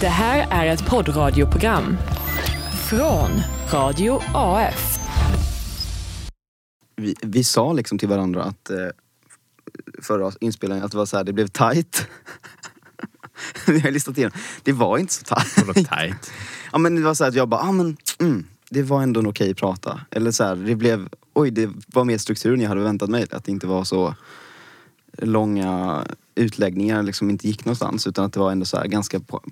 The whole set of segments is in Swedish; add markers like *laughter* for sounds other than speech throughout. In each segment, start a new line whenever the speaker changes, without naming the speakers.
Det här är ett poddradioprogram från Radio AF.
Vi, vi sa liksom till varandra att eh, förra inspelningen att det var så här, det blev tight. *laughs* Vi har listat igenom. Det var inte så tight.
tight?
Ja men det var så här att jag bara, ah, men mm, det var ändå en okej prata. Eller så här, det blev, oj det var mer struktur än jag hade väntat mig. Att det inte var så långa utläggningar liksom inte gick någonstans. Utan att det var ändå så här ganska på,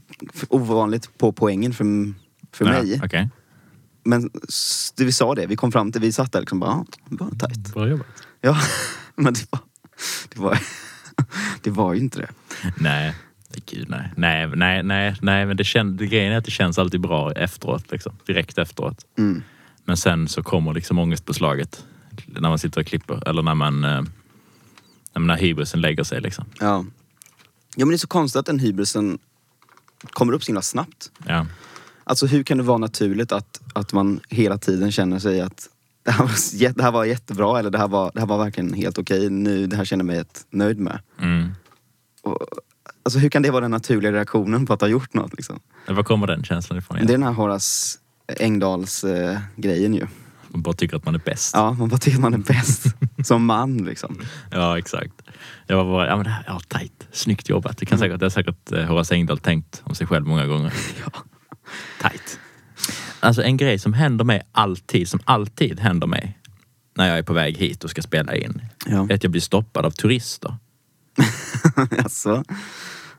ovanligt på poängen för, för mig.
Ja, Okej,
Men s- det vi sa det, vi kom fram till, vi satt där liksom bara, ah, det var tight.
bra jobbat.
Ja, *laughs* men det var, det var, *laughs* det var ju inte det.
Nej, gud nej. Nej, nej, nej, nej men det känd, grejen är att det känns alltid bra efteråt, liksom. direkt efteråt.
Mm.
Men sen så kommer liksom ångestpåslaget när man sitter och klipper eller när man när, när hybrisen lägger sig liksom.
Ja. ja men det är så konstigt att den hybrisen kommer upp så himla snabbt.
Ja.
Alltså hur kan det vara naturligt att, att man hela tiden känner sig att det här var, det här var jättebra eller det här var, det här var verkligen helt okej. Nu, det här känner jag mig nöjd med.
Mm.
Och, alltså hur kan det vara den naturliga reaktionen på att ha gjort något liksom?
Var kommer den känslan ifrån?
Det är den här Horace Engdahls eh, grejen ju.
Man bara tycker att man är bäst.
Ja, man bara tycker att man är bäst. *laughs* som man liksom.
Ja, exakt. Jag var bara, ja men det här, ja tajt, snyggt jobbat. Det kan säkert, det har säkert eh, Horace Engdahl tänkt om sig själv många gånger. *laughs*
Ja.
Tajt. Alltså en grej som händer mig alltid, som alltid händer mig när jag är på väg hit och ska spela in,
Ja.
är att jag blir stoppad av turister. *laughs*
Alltså,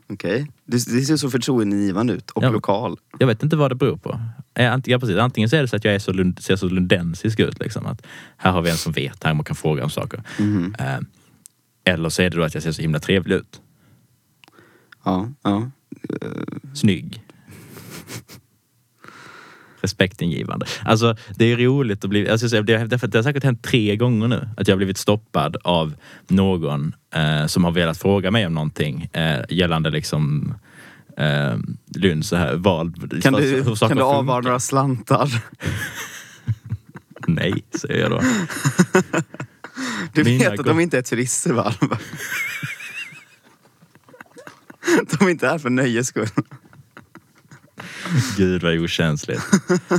okej. Det, det ser så förtroendeingivande ut och
Ja.
lokal.
Jag vet inte vad det beror på. Eh, Ja, precis. Antingen så är det så att jag är så lund, ser så lundensisk ut. Liksom, att här har vi en som vet, här man kan fråga om saker. Eh, eller så är det då att jag ser så himla trevlig ut.
Ja, ja.
Snygg. Respektingivande. Alltså det är roligt att bli, alltså, det, har, det har säkert hänt tre gånger nu att jag har blivit stoppad av någon eh, som har velat fråga mig om någonting eh, gällande liksom eh, Lund så här, vad,
Kan
hur
du,
saker
kan du avvara några slantar? *laughs*
Nej, säger jag då. *laughs*
Du
Mina
vet att de inte är turister va? *laughs* De är inte här för nöjes skull. *laughs*
Gud vad okänsligt.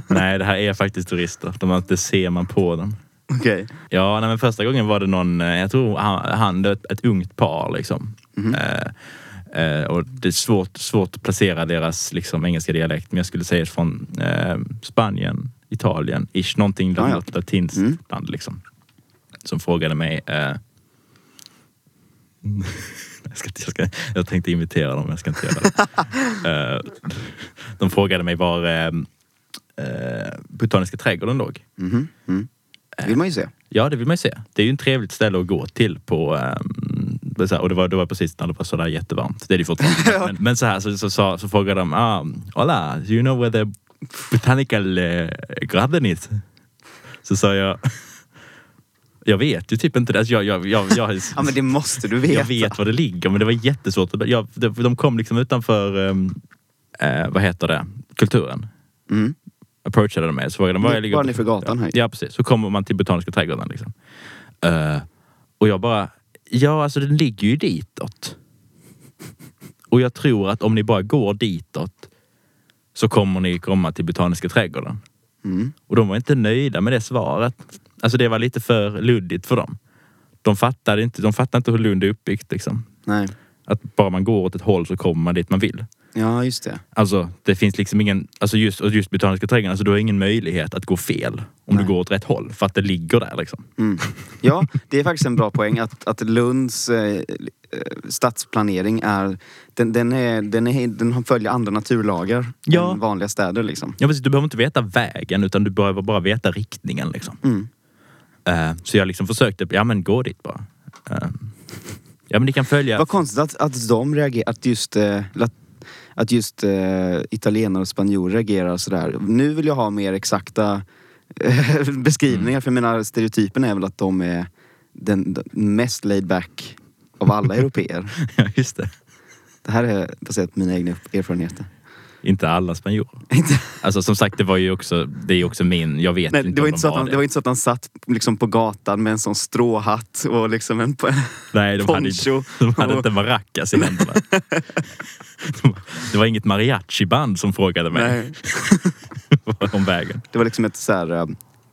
Nej, det här är faktiskt turister. De, det ser man på dem.
Okej.
Ja, nej, men första gången var det någon, eh, jag tror han, han ett, ett ungt par liksom.
Mhm.
Eh, eh, och det är svårt, svårt att placera deras liksom, engelska dialekt, men jag skulle säga från eh, Spanien, Italien, ish, någonting
Ja, ja.
latinskt
Mm.
land liksom. Som frågade mig eh, jag, ska, jag, ska, jag tänkte imitera dem, men jag ska inte göra det. *laughs* Eh, de frågade mig var eh, eh, Botaniska trädgården låg.
Mm. Det vill man ju se.
Ja, det vill man ju se. Det är ju ett trevligt ställe att gå till på um, här, och det var, det var precis när det var sådär jättevarmt. Det är det fortfarande. *laughs* men, men så här så, så, så, så frågade de, ah, hola, do you know where the botanical uh, garden is? Så sa jag, jag vet ju typ inte det. Alltså, jag, jag, jag, jag, *laughs*
Ja men det måste du veta.
jag vet var det ligger, men det var jättesvårt. Jag, de, kom liksom utanför, um, eh, vad heter det, kulturen.
Mm.
Approachade de mig så frågade de var jag ligger.
Var ni för gatan här?
ja, precis. Så kommer man till Botaniska trädgården. Liksom. Eh, och jag bara, ja alltså den ligger ju ditåt. Och jag tror att om ni bara går ditåt så kommer ni komma till Botaniska trädgården.
Mm.
Och de var inte nöjda med det svaret. Alltså det var lite för luddigt för dem. De fattade inte, de fattade inte hur Lund är uppbyggt liksom.
Nej.
Att bara man går åt ett håll så kommer man dit man vill.
Ja just det.
Alltså det finns liksom ingen, alltså just, och just Botaniska trädgården, alltså du har ingen möjlighet att gå fel om
Nej.
du går åt rätt håll. För att det ligger där liksom.
Mm. Ja, det är faktiskt en bra poäng att, att Lunds eh, eh, stadsplanering är den, den, är, den, är, den följer andra naturlagar
Ja.
än vanliga städer liksom.
Ja, precis, du behöver inte veta vägen utan du behöver bara veta riktningen liksom.
Mm.
Eh, så jag liksom försökte, ja men gå dit bara. Eh, ja men ni kan följa.
Vad konstigt att, att de reagerar, att just, eh, att just italienare och spanjorer reagerar sådär. Nu vill jag ha mer exakta *laughs* beskrivningar för mina stereotypen är väl att de är den, den mest laid back av alla *laughs* europeer.
Ja, just det.
Det här är baserat på mina egna erfarenheter.
Inte alla spanjorer. *laughs* Alltså som sagt, det var ju också, det är också min, jag vet
Nej,
inte
det, var inte
de
så att
var
han,
det.
det var inte så att han satt liksom på gatan med en sån stråhatt och liksom en
Nej, de hade, inte,
poncho. *laughs*
de hade
och-
inte maracas i händerna. De, *laughs* Det var inget mariachi-band som frågade mig om vägen.
Det var liksom ett så här, eh,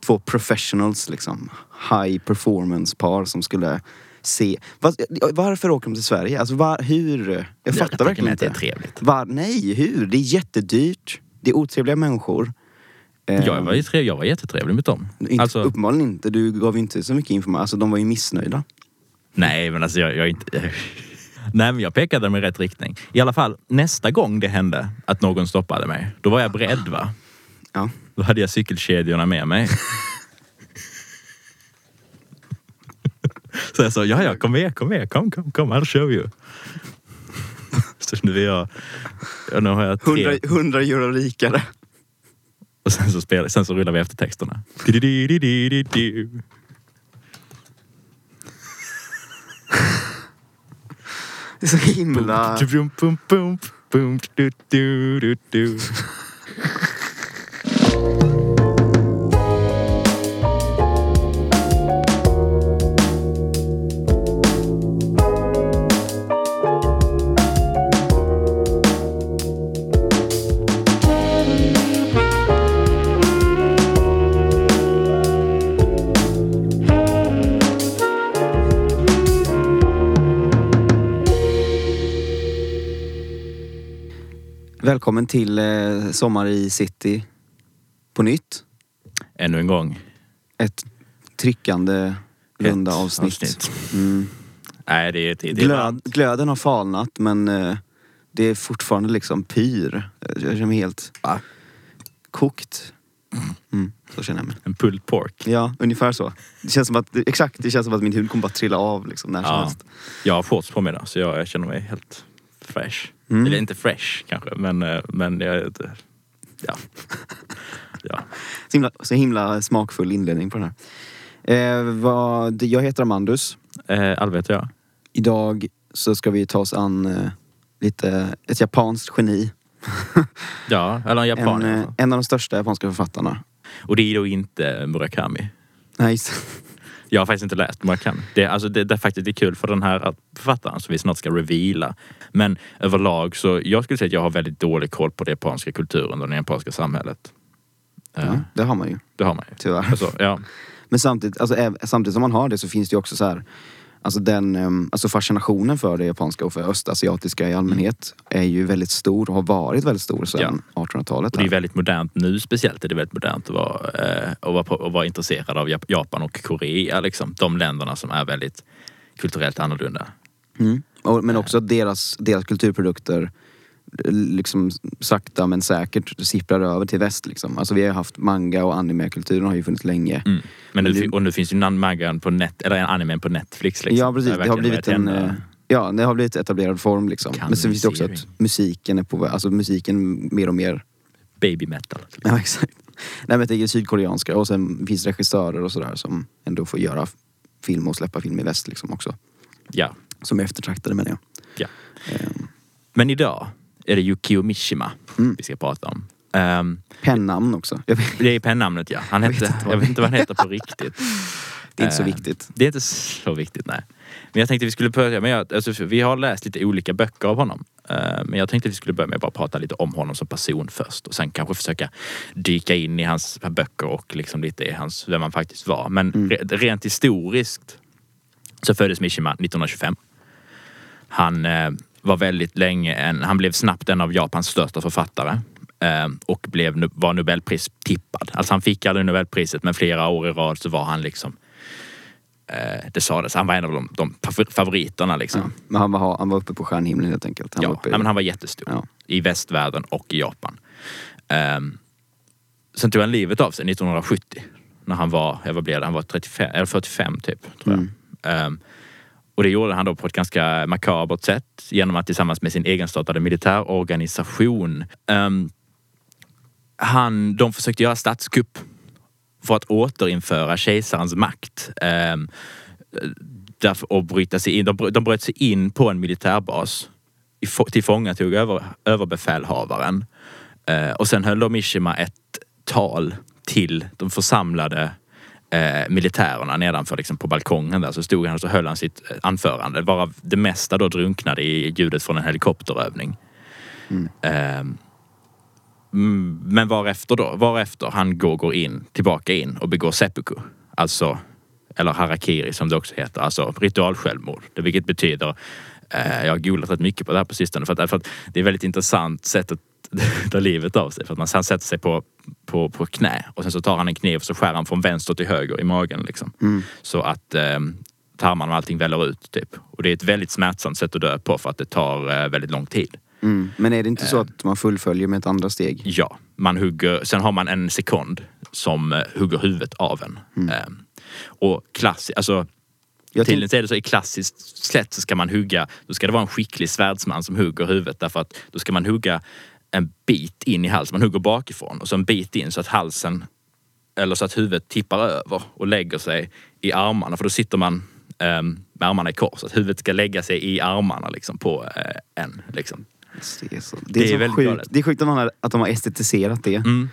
två professionals liksom. High performance par som skulle se. Vad- varför åker de till Sverige? Alltså var, hur? Jag fattar
tycker
verkligen
att det är
inte.
trevligt.
Var, nej, hur? Det är jättedyrt. Det är otrevliga människor. Eh,
Jag var, ju trev, jag var jättetrevlig mot dem.
inte,
Alltså,
Uppenbarligen inte. Du gav inte så mycket information. Alltså de var ju missnöjda.
nej, men alltså jag, jag inte... *laughs* Nej, men jag pekade dem i rätt riktning. I alla fall, nästa gång det hände att någon stoppade mig, då var jag beredd va?
Ja.
Då hade jag cykelkedjorna med mig. *laughs* *laughs* Så jag sa, ja ja, kom med, kom med, kom, kom, kom, I'll show you. Så nu är jag, ja, nu har jag tre,
100, 100 euro rikare.
och sen så, spelar, sen så rullar vi efter texterna. Di-di-di-di-di-di.
Det är så himla...
Bum, bum, bum, bum, du, du, du, du.
Välkommen till eh, Sommar i city på nytt.
Ännu en gång.
Ett tryckande runda
Ett
avsnitt.
avsnitt.
Mm.
Nej, det är, är
Glöd, glöden har falnat men eh, det är fortfarande liksom pyr. Jag känner mig helt
Va?
kokt. Mm, så känner jag mig.
en pulled pork.
Ja, ungefär så. Det känns som att, exakt, det känns som att min hud kommer bara trilla av liksom när som
Ja.
helst.
Jag har shorts på mig idag så jag, jag känner mig helt fresh.
Mm.
Eller inte fresh kanske, men, eh, men jag... Ja. ja.
Så himla, så himla smakfull inledning på den här. Eh, vad, jag heter Amandus.
Eh, Alva heter jag.
Idag så ska vi ta oss an eh, lite, ett japanskt geni. *laughs*
Ja, eller en japan.
En, eh, en av de största japanska författarna.
Och det är då inte Murakami.
Nej, just-
Jag har faktiskt inte läst Murakami. Det, är- alltså, det, det är faktiskt det är kul för den här författaren som vi snart ska reveala. Men överlag så, jag skulle säga att jag har väldigt dålig koll på den japanska kulturen och det japanska samhället.
Ja, det har man ju
Det har man ju.
tyvärr.
Alltså, ja.
Men samtidigt, alltså, samtidigt som man har det så finns det ju också så här Alltså den, ehm, alltså fascinationen för det japanska och för östasiatiska i allmänhet är ju väldigt stor och har varit väldigt stor sedan 1800-talet.
Och det är väldigt modernt nu speciellt. Är det väldigt modernt att vara, eh, att vara, att vara intresserad av Jap- Japan och Korea. Liksom. De länderna som är väldigt kulturellt annorlunda.
Mm. Men också att deras, deras kulturprodukter eh, liksom sakta men säkert sipprar över till väst liksom. Alltså vi har haft manga och anime-kulturen har ju funnits länge.
Mm. Men nu,
Men
och nu finns ju mangan på net, eller en anime på Netflix. Liksom.
Ja precis, det har blivit en...
enda-
eh, Ja, det har blivit etablerad form liksom. Men sen finns det också att musiken är på väg, alltså musiken mer och mer
baby metal.
Ja *laughs* exakt. Nej men jag tänker sydkoreanska och sen finns regissörer och sådär som ändå får göra film och släppa film i väst liksom också.
Ja.
Som är eftertraktade menar jag.
ja.
Ehm,
Men idag är det Yukio Mishima
Mm.
vi ska prata om. Ehm,
Pennamn också. *laughs*
Det är pennamnet ja. Han
Jag vet
jag vet inte vad han heter på riktigt. *laughs*
det är inte så
Eh,
viktigt.
Det är inte så viktigt, nej. Men jag tänkte vi skulle börja med att, alltså, vi har läst lite olika böcker av honom. Eh, Men jag tänkte vi skulle börja med att bara prata lite om honom som person först och sen kanske försöka dyka in i hans böcker och liksom lite i hans, vem han faktiskt var. Men
Mm.
re, rent historiskt så föddes Mishima 1925. Han eh, var väldigt länge en, han blev snabbt en av Japans största författare. Eh, och blev, var Nobelpristippad. Alltså han fick aldrig Nobelpriset men flera år i rad så var han liksom eh, det sades, han var en av de, de favor- favoriterna liksom.
Ja. Men han var, han var uppe på stjärnhimlen helt enkelt. Han var
Ja,
uppe i,
men han var jättestor.
Ja.
I västvärlden och i Japan. Ehm, sen tog han livet av sig 1970. När han var, jag vad blev det, han var 35, eller 45 typ. Tror jag.
Mm.
Ehm, och det gjorde han då på ett ganska makabert sätt genom att tillsammans med sin egenstartade militärorganisation um, han, de försökte göra statskupp för att återinföra kejsarens makt. Um, därför, och bryta sig in. De, de bröt sig in på en militärbas. Tillfångatog över, överbefälhavaren. Uh, och sen höll då Mishima ett tal till de församlade eh, militärerna nedanför liksom, på balkongen där. Så stod han och så höll han sitt eh, anförande. Varav det mesta då drunknade i ljudet från en helikopterövning. Mm, men varefter då? Varefter han går, går in, tillbaka in och begår seppuku. Alltså, eller harakiri som det också heter, alltså ritualsjälvmord. Vilket betyder, eh, jag har googlat rätt mycket på det här på sistone, för att, för att det är väldigt intressant sätt att *laughs* ta livet av sig. För att man, han sätter sig på, på, på knä och sen så tar han en kniv och så skär han från vänster till höger i magen. Liksom. Så att eh, tarmarna och allting väller ut. Typ. Och det är ett väldigt smärtsamt sätt att dö på för att det tar eh, väldigt lång tid.
Mm. Men är det inte
Eh.
så att man fullföljer med ett andra steg?
Ja, man hugger, sen har man en sekund som eh, hugger huvudet av en.
Mm.
Eh, och klass, alltså
Jag
Tydligen så är det så i klassiskt sätt så ska man hugga, då ska det vara en skicklig svärdsman som hugger huvudet därför att då ska man hugga en bit in i halsen, man hugger bakifrån och så en bit in så att halsen, eller så att huvudet tippar över och lägger sig i armarna för då sitter man ehm, med armarna i kors, att huvudet ska lägga sig i armarna liksom på eh, en. Liksom.
Det är, så, det
Det
är,
väldigt
sjukt.
galet.
Det är sjukt att, man har, att de har estetiserat det.
Mm.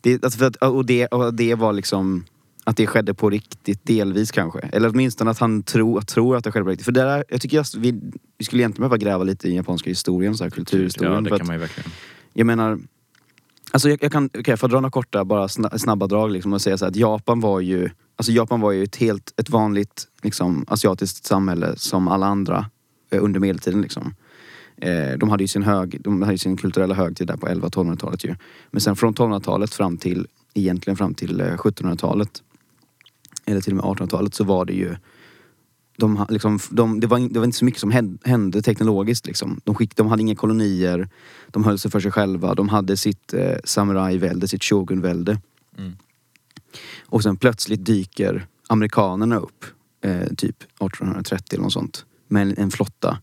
det, alltså att, och, det och det var liksom att det skedde på riktigt delvis kanske. Eller åtminstone att han tro, tror att det skedde på riktigt. För det där, jag tycker just, vi, vi skulle egentligen behöva gräva lite i japanska historien, så här, kulturhistorien.
Ja, det
för
kan
att,
man ju verkligen.
Jag menar, alltså jag, jag kan, okay, får dra några korta, bara sna- snabba drag liksom och säga så här, att Japan var ju, alltså Japan var ju ett helt, ett vanligt liksom, asiatiskt samhälle som alla andra eh, under medeltiden liksom. Eh, de hade ju sin hög, de hade ju sin kulturella högtid där på 11-1200-talet ju. Men sen från 1200-talet fram till, egentligen fram till eh, 1700-talet, eller till och med 1800-talet så var det ju de, liksom, de, det, var, det var inte så mycket som hän- hände teknologiskt. Liksom. De, skick, de hade inga kolonier, de höll sig för sig själva, de hade sitt eh, samurajvälde, sitt shogunvälde.
Mm.
Och sen plötsligt dyker amerikanerna upp, eh, typ 1830 eller något sånt, med en, en flotta.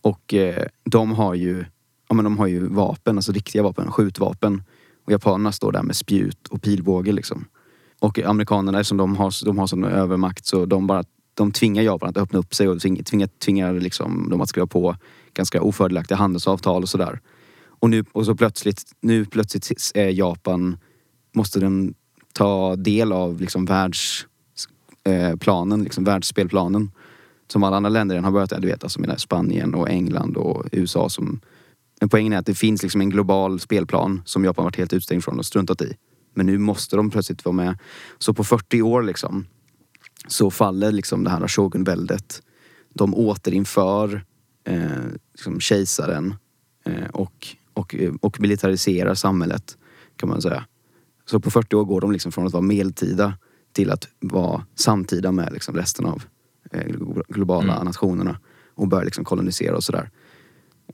Och eh, de har ju ja, men de har ju vapen, alltså riktiga vapen, skjutvapen. Och japanerna står där med spjut och pilbåge liksom. Och amerikanerna, eftersom de har, de har sån övermakt så de bara de tvingar Japan att öppna upp sig och tvingar, tvingar, tvingar liksom dem att skriva på ganska ofördelaktiga handelsavtal och sådär. Och nu och så plötsligt, nu plötsligt är Japan, måste den ta del av liksom världsplanen, eh, liksom världsspelplanen. Som alla andra länder redan har börjat, du vet, alltså mina Spanien och England och USA som men poängen är att det finns liksom en global spelplan som Japan varit helt utstängd från och struntat i. Men nu måste de plötsligt vara med. Så på 40 år liksom så faller liksom det här shogunväldet. De återinför eh, liksom kejsaren eh, och, och, och militariserar samhället kan man säga. Så på 40 år går de liksom från att vara medeltida till att vara samtida med liksom resten av eh, glo- globala
Mm.
nationerna och börjar liksom kolonisera och sådär.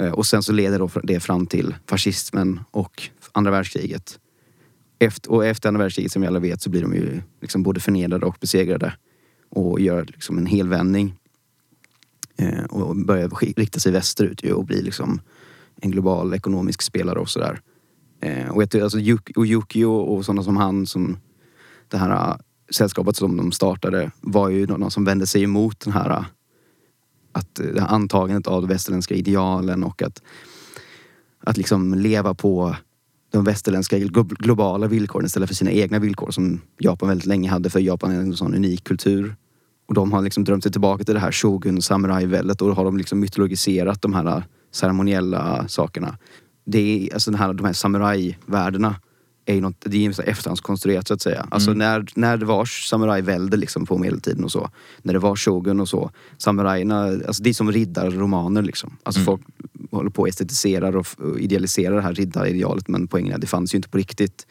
Eh, Och sen så leder det fram till fascismen och andra världskriget. Efter, och efter andra världskriget som vi alla vet så blir de ju liksom både förnedrade och besegrade. Och gör liksom en helvändning. Eh, och börjar rikta sig västerut ju och bli liksom en global ekonomisk spelare och sådär. Eh, och, jag, alltså, och Yukio och sådana som han som det här eh, sällskapet som de startade var ju någon som vände sig emot den här eh, att eh, det här antagandet av de västerländska idealen och att, att liksom leva på de västerländska glo- globala villkoren istället för sina egna villkor som Japan väldigt länge hade för Japan är en sån unik kultur. Och de har liksom drömt sig tillbaka till det här shogun samurajväldet och då har de liksom mytologiserat de här äh, ceremoniella sakerna. Det är, alltså den här, de här samurajvärdena är ju något, det är efterhandskonstruerat så att säga. Alltså när, när det var samurajvälde liksom på medeltiden och så. När det var shogun och så. Samurajerna, alltså det är som riddarromaner liksom. Alltså folk håller på och estetiserar och, idealiserar det här riddaridealet men poängen är att det fanns ju inte på riktigt.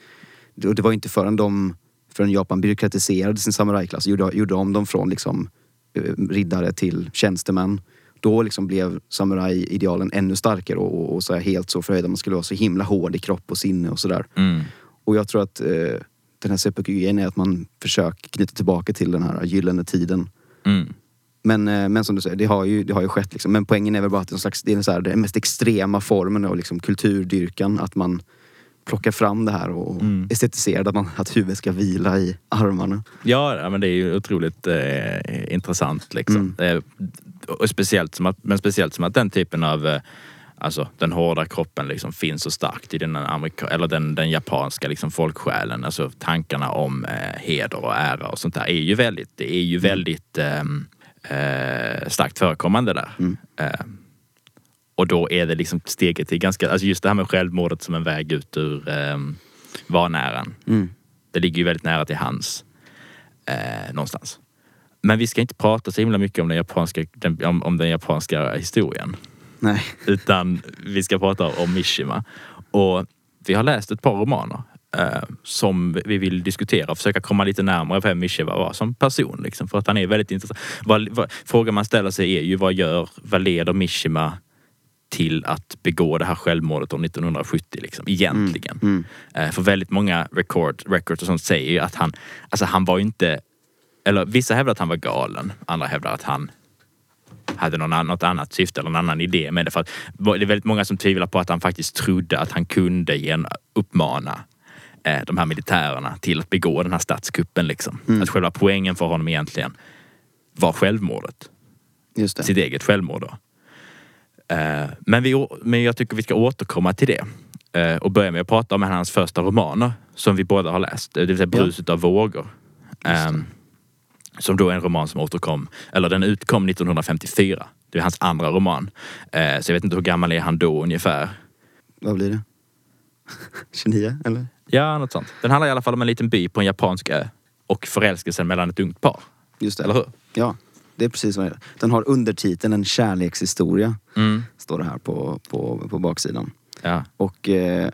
Och det var ju inte förrän de, förrän Japan byråkratiserade sin samurajklass och gjorde, gjorde om dem från liksom eh, riddare till tjänstemän. Då liksom blev samurajidealen ännu starkare och, och, och så helt så förhöjda. Man skulle vara så himla hård i kropp och sinne och sådär.
Mm.
Och jag tror att eh, den här seppuku-grejen är att man försöker knyta tillbaka till den här gyllene tiden.
Mm.
Men, eh, men som du säger, det har ju, det har ju skett liksom. Men poängen är väl bara att det är, slags, det är så här, den mest extrema formen av liksom kulturdyrkan. Att man plockar fram det här och
Mm.
estetiserar att, man, att huvudet ska vila i armarna.
Ja, men det är ju otroligt eh, intressant liksom. Eh, och speciellt som att, men speciellt som att den typen av eh, Alltså den hårda kroppen liksom finns så starkt i den, amerika, eller den, den japanska liksom folksjälen. Alltså tankarna om eh, heder och ära och sånt där är ju väldigt, det är ju väldigt ehm, eh, starkt förekommande där.
Mm.
Eh, Och då är det liksom steget till ganska, alltså just det här med självmordet som en väg ut ur eh, vanäran.
Mm.
Det ligger ju väldigt nära till hans eh, någonstans. Men vi ska inte prata så himla mycket om den japanska, den, om, om den japanska historien.
Nej.
Utan vi ska prata om Mishima. Och vi har läst ett par romaner eh, som vi vill diskutera och försöka komma lite närmare vem Mishima var som person. Liksom, för att han är väldigt intressant. Vad, vad, frågan man ställer sig är ju vad gör, vad leder Mishima till att begå det här självmordet år 1970 liksom, egentligen.
Mm.
Eh, för väldigt många record, records och sånt säger ju att han, alltså han var ju inte, eller vissa hävdar att han var galen, andra hävdar att han hade någon något annat syfte eller en annan idé med det. För att det är väldigt många som tvivlar på att han faktiskt trodde att han kunde gen, uppmana eh, de här militärerna till att begå den här statskuppen. Liksom. Att själva poängen för honom egentligen var självmordet.
Just det.
Sitt eget självmord då. Eh, men, vi, men jag tycker vi ska återkomma till det. Eh, och börja med att prata om hans första romaner som vi båda har läst. Det vill säga
Ja.
Bruset av vågor. Ehm, som då är en roman som återkom, eller den utkom 1954. Det är hans andra roman. Eh, så jag vet inte hur gammal är han då ungefär.
Vad blir det? 29 eller?
Ja, något sånt. Den handlar i alla fall om en liten by på en japansk ö och förälskelsen mellan ett ungt par.
Just det.
Eller hur?
Ja, det är precis vad det är. Den har undertiteln En kärlekshistoria.
Mm.
Står det här på, på, på baksidan.
Ja.
Och eh,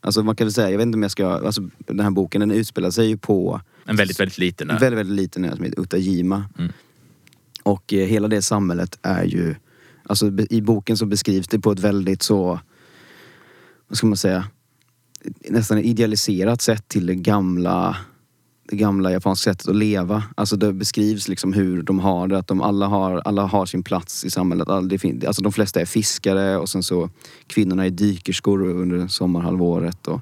alltså man kan väl säga, jag vet inte om jag ska, alltså den här boken den utspelar sig ju på
En väldigt, väldigt liten ö.
en väldigt, väldigt liten ö som heter Utajima.
Mm.
Och eh, hela det samhället är ju, alltså i boken så beskrivs det på ett väldigt så, vad ska man säga, nästan idealiserat sätt till det gamla det gamla japanska sättet att leva. Alltså det beskrivs liksom hur de har det, att de alla har, alla har sin plats i samhället. Alltså de flesta är fiskare och sen så kvinnorna är dykerskor under sommarhalvåret. Och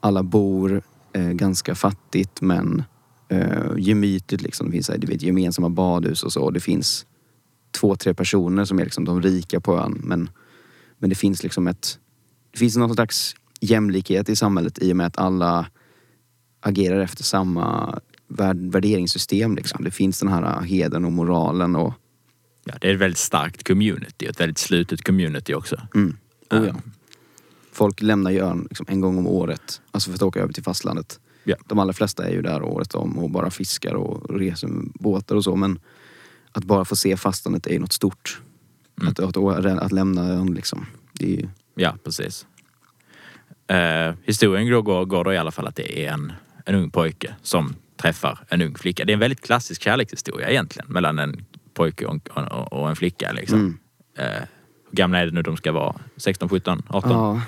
alla bor eh, ganska fattigt men eh, gemytligt liksom. Det finns du vet, gemensamma badhus och så. Och det finns två, tre personer som är liksom de rika på ön. Men, men det finns liksom ett... Det finns någon slags jämlikhet i samhället i och med att alla agerar efter samma värd, värderingssystem. Liksom. Det finns den här hedern och moralen och...
Ja, det är ett väldigt starkt community, ett väldigt slutet community också.
Mm. Oh, ja. Folk lämnar ju ön liksom en gång om året, alltså för att åka över till fastlandet.
Ja.
De allra flesta är ju där året om och bara fiskar och reser med båtar och så. Men att bara få se fastlandet är ju något stort.
Mm.
Att, att, att lämna ön liksom. Det är ju,
Ja, precis. Eh, historien går, går då i alla fall att det är en, en ung pojke som träffar en ung flicka. Det är en väldigt klassisk kärlekshistoria egentligen mellan en pojke och, och, och en flicka. Liksom.
Mm.
Eh, hur gamla är det nu de ska vara? 16, 17, 18?
ja,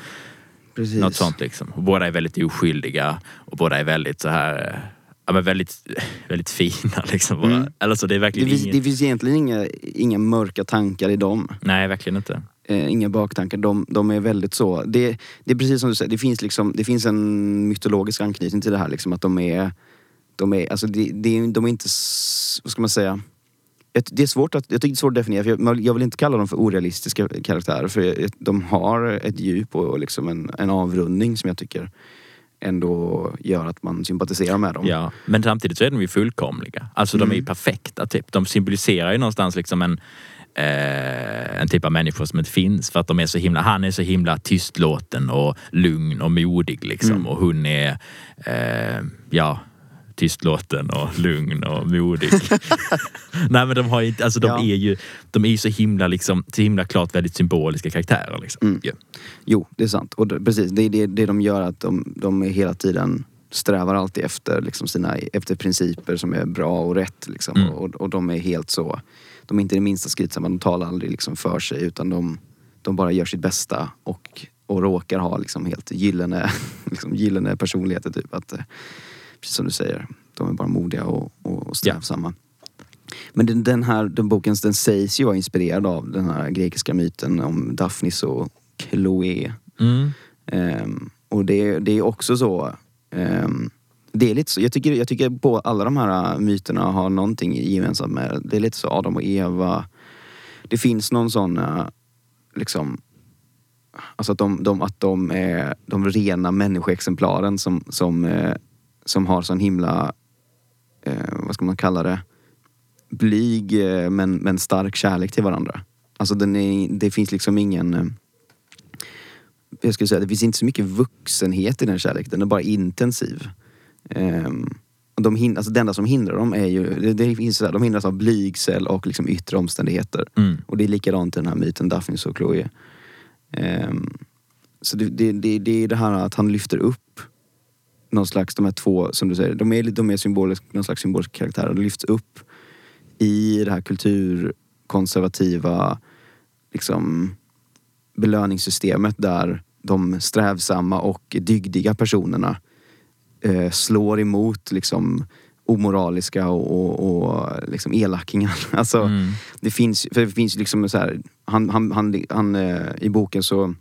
precis.
Något sånt liksom. Och båda är väldigt oskyldiga och båda är väldigt så här eh, Ja men väldigt, *laughs* väldigt fina liksom.
Mm.
Eller så det är
Det
verkligen
finns,
inget...
det finns egentligen inga, inga mörka tankar i dem.
Nej, verkligen inte.
Eh, inga baktankar. De, de är väldigt så. Det, det är precis som du säger, det finns, liksom, det finns en mytologisk anknytning till det här. Liksom, att de är, de är, alltså det, det, de är inte, vad ska man säga? Det är svårt att, jag tycker det är svårt att definiera, för jag, jag vill inte kalla dem för orealistiska karaktärer. För de har ett djup och liksom en, en avrundning som jag tycker ändå gör att man sympatiserar med dem.
Ja, men samtidigt så är de ju fullkomliga. Alltså de är ju perfekta typ. De symboliserar ju någonstans liksom en, eh, en typ av människor som inte finns. För att de är så himla, han är så himla tystlåten och lugn och modig liksom. Och hon är, eh, ja, tystlåten och lugn och modig. *laughs* Nej men de har ju alltså de
Ja.
är ju, de är ju så himla liksom, så himla klart väldigt symboliska karaktärer liksom.
Mm.
Ja.
Jo, det är sant. Och det, precis, det är det, det de gör att de, de är hela tiden strävar alltid efter, liksom sina, efter principer som är bra och rätt. Liksom.
Mm.
Och, och de är helt så, de är inte det minsta skrytsamma, de talar aldrig liksom för sig utan de, de bara gör sitt bästa och, och råkar ha liksom helt gyllene, *laughs* liksom gyllene personligheter. Typ. Att, eh, precis som du säger, de är bara modiga och, och, och strävsamma. Men den, den här den boken den sägs ju vara inspirerad av den här grekiska myten om Daphnis och Chloe.
Mm.
Ehm, och det, det är också så. ehm, det är lite så. Jag tycker, jag tycker på alla de här äh, myterna har någonting gemensamt med det. är lite så Adam och Eva. Det finns någon sån äh, liksom Alltså att de, de, att de är de rena människoexemplaren som, som, äh, som har sån himla, vad ska man kalla det, blyg men, men stark kärlek till varandra. Alltså den är, det finns liksom ingen... Jag skulle säga, det finns inte så mycket vuxenhet i den kärleken. Den är bara intensiv. Och de hin, alltså det enda som hindrar dem är ju, det, det finns så här, de hindras av blygsel och liksom yttre omständigheter.
Mm.
Och det är likadant i den här myten Daphnis och Chloe. Ehm, så det, det, det, det är det här att han lyfter upp någon slags, de här två, som du säger, de är, de är symbolisk, någon slags symbolisk karaktär. De lyfts upp i det här kulturkonservativa liksom, belöningssystemet där de strävsamma och dygdiga personerna eh, slår emot liksom omoraliska och, och, och liksom elakingar. *laughs* Alltså,
Mm.
det finns, för det finns liksom så här, han, han, han, han, eh, i boken så,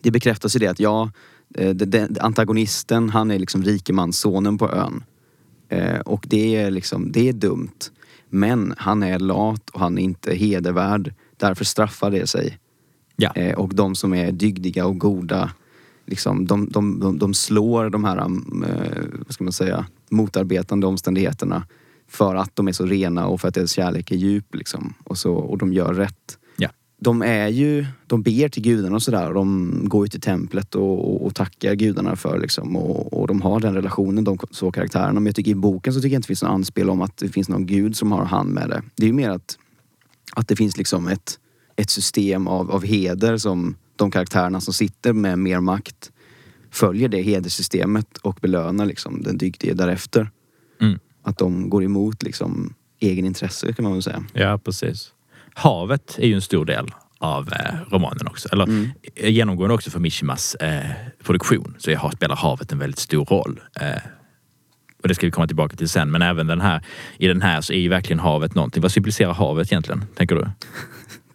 det bekräftas i det att ja, eh, det- det- antagonisten han är liksom rikemanssonen på ön. Eh, och det är liksom, det är dumt. Men han är lat och han är inte hedervärd. Därför straffar det sig.
Ja.
Eh, och de som är dygdiga och goda, liksom, de, de, de, de slår de här, um, eh, vad ska man säga, motarbetande omständigheterna för att de är så rena och för att deras kärlek är djup. Liksom, och, så, och de gör rätt.
Ja.
De är ju, de ber till gudarna och sådär. De går ut i templet och, och, och tackar gudarna för liksom, och, och de har den relationen, de två karaktärerna. Men jag tycker i boken så tycker jag inte det finns någon anspel om att det finns någon gud som har hand med det. Det är ju mer att, att det finns liksom ett, ett system av, av heder som de karaktärerna som sitter med mer makt följer det hederssystemet och belönar liksom den dygdige därefter.
Mm.
Att de går emot liksom egen intresse kan man väl säga.
Ja, precis. Havet är ju en stor del av eh, romanen också. Eller
Mm.
eh, genomgående också för Mishimas eh, produktion så jag har, spelar havet en väldigt stor roll. Eh, och det ska vi komma tillbaka till sen. Men även den här, i den här så är ju verkligen havet någonting. Vad symboliserar havet egentligen, tänker du?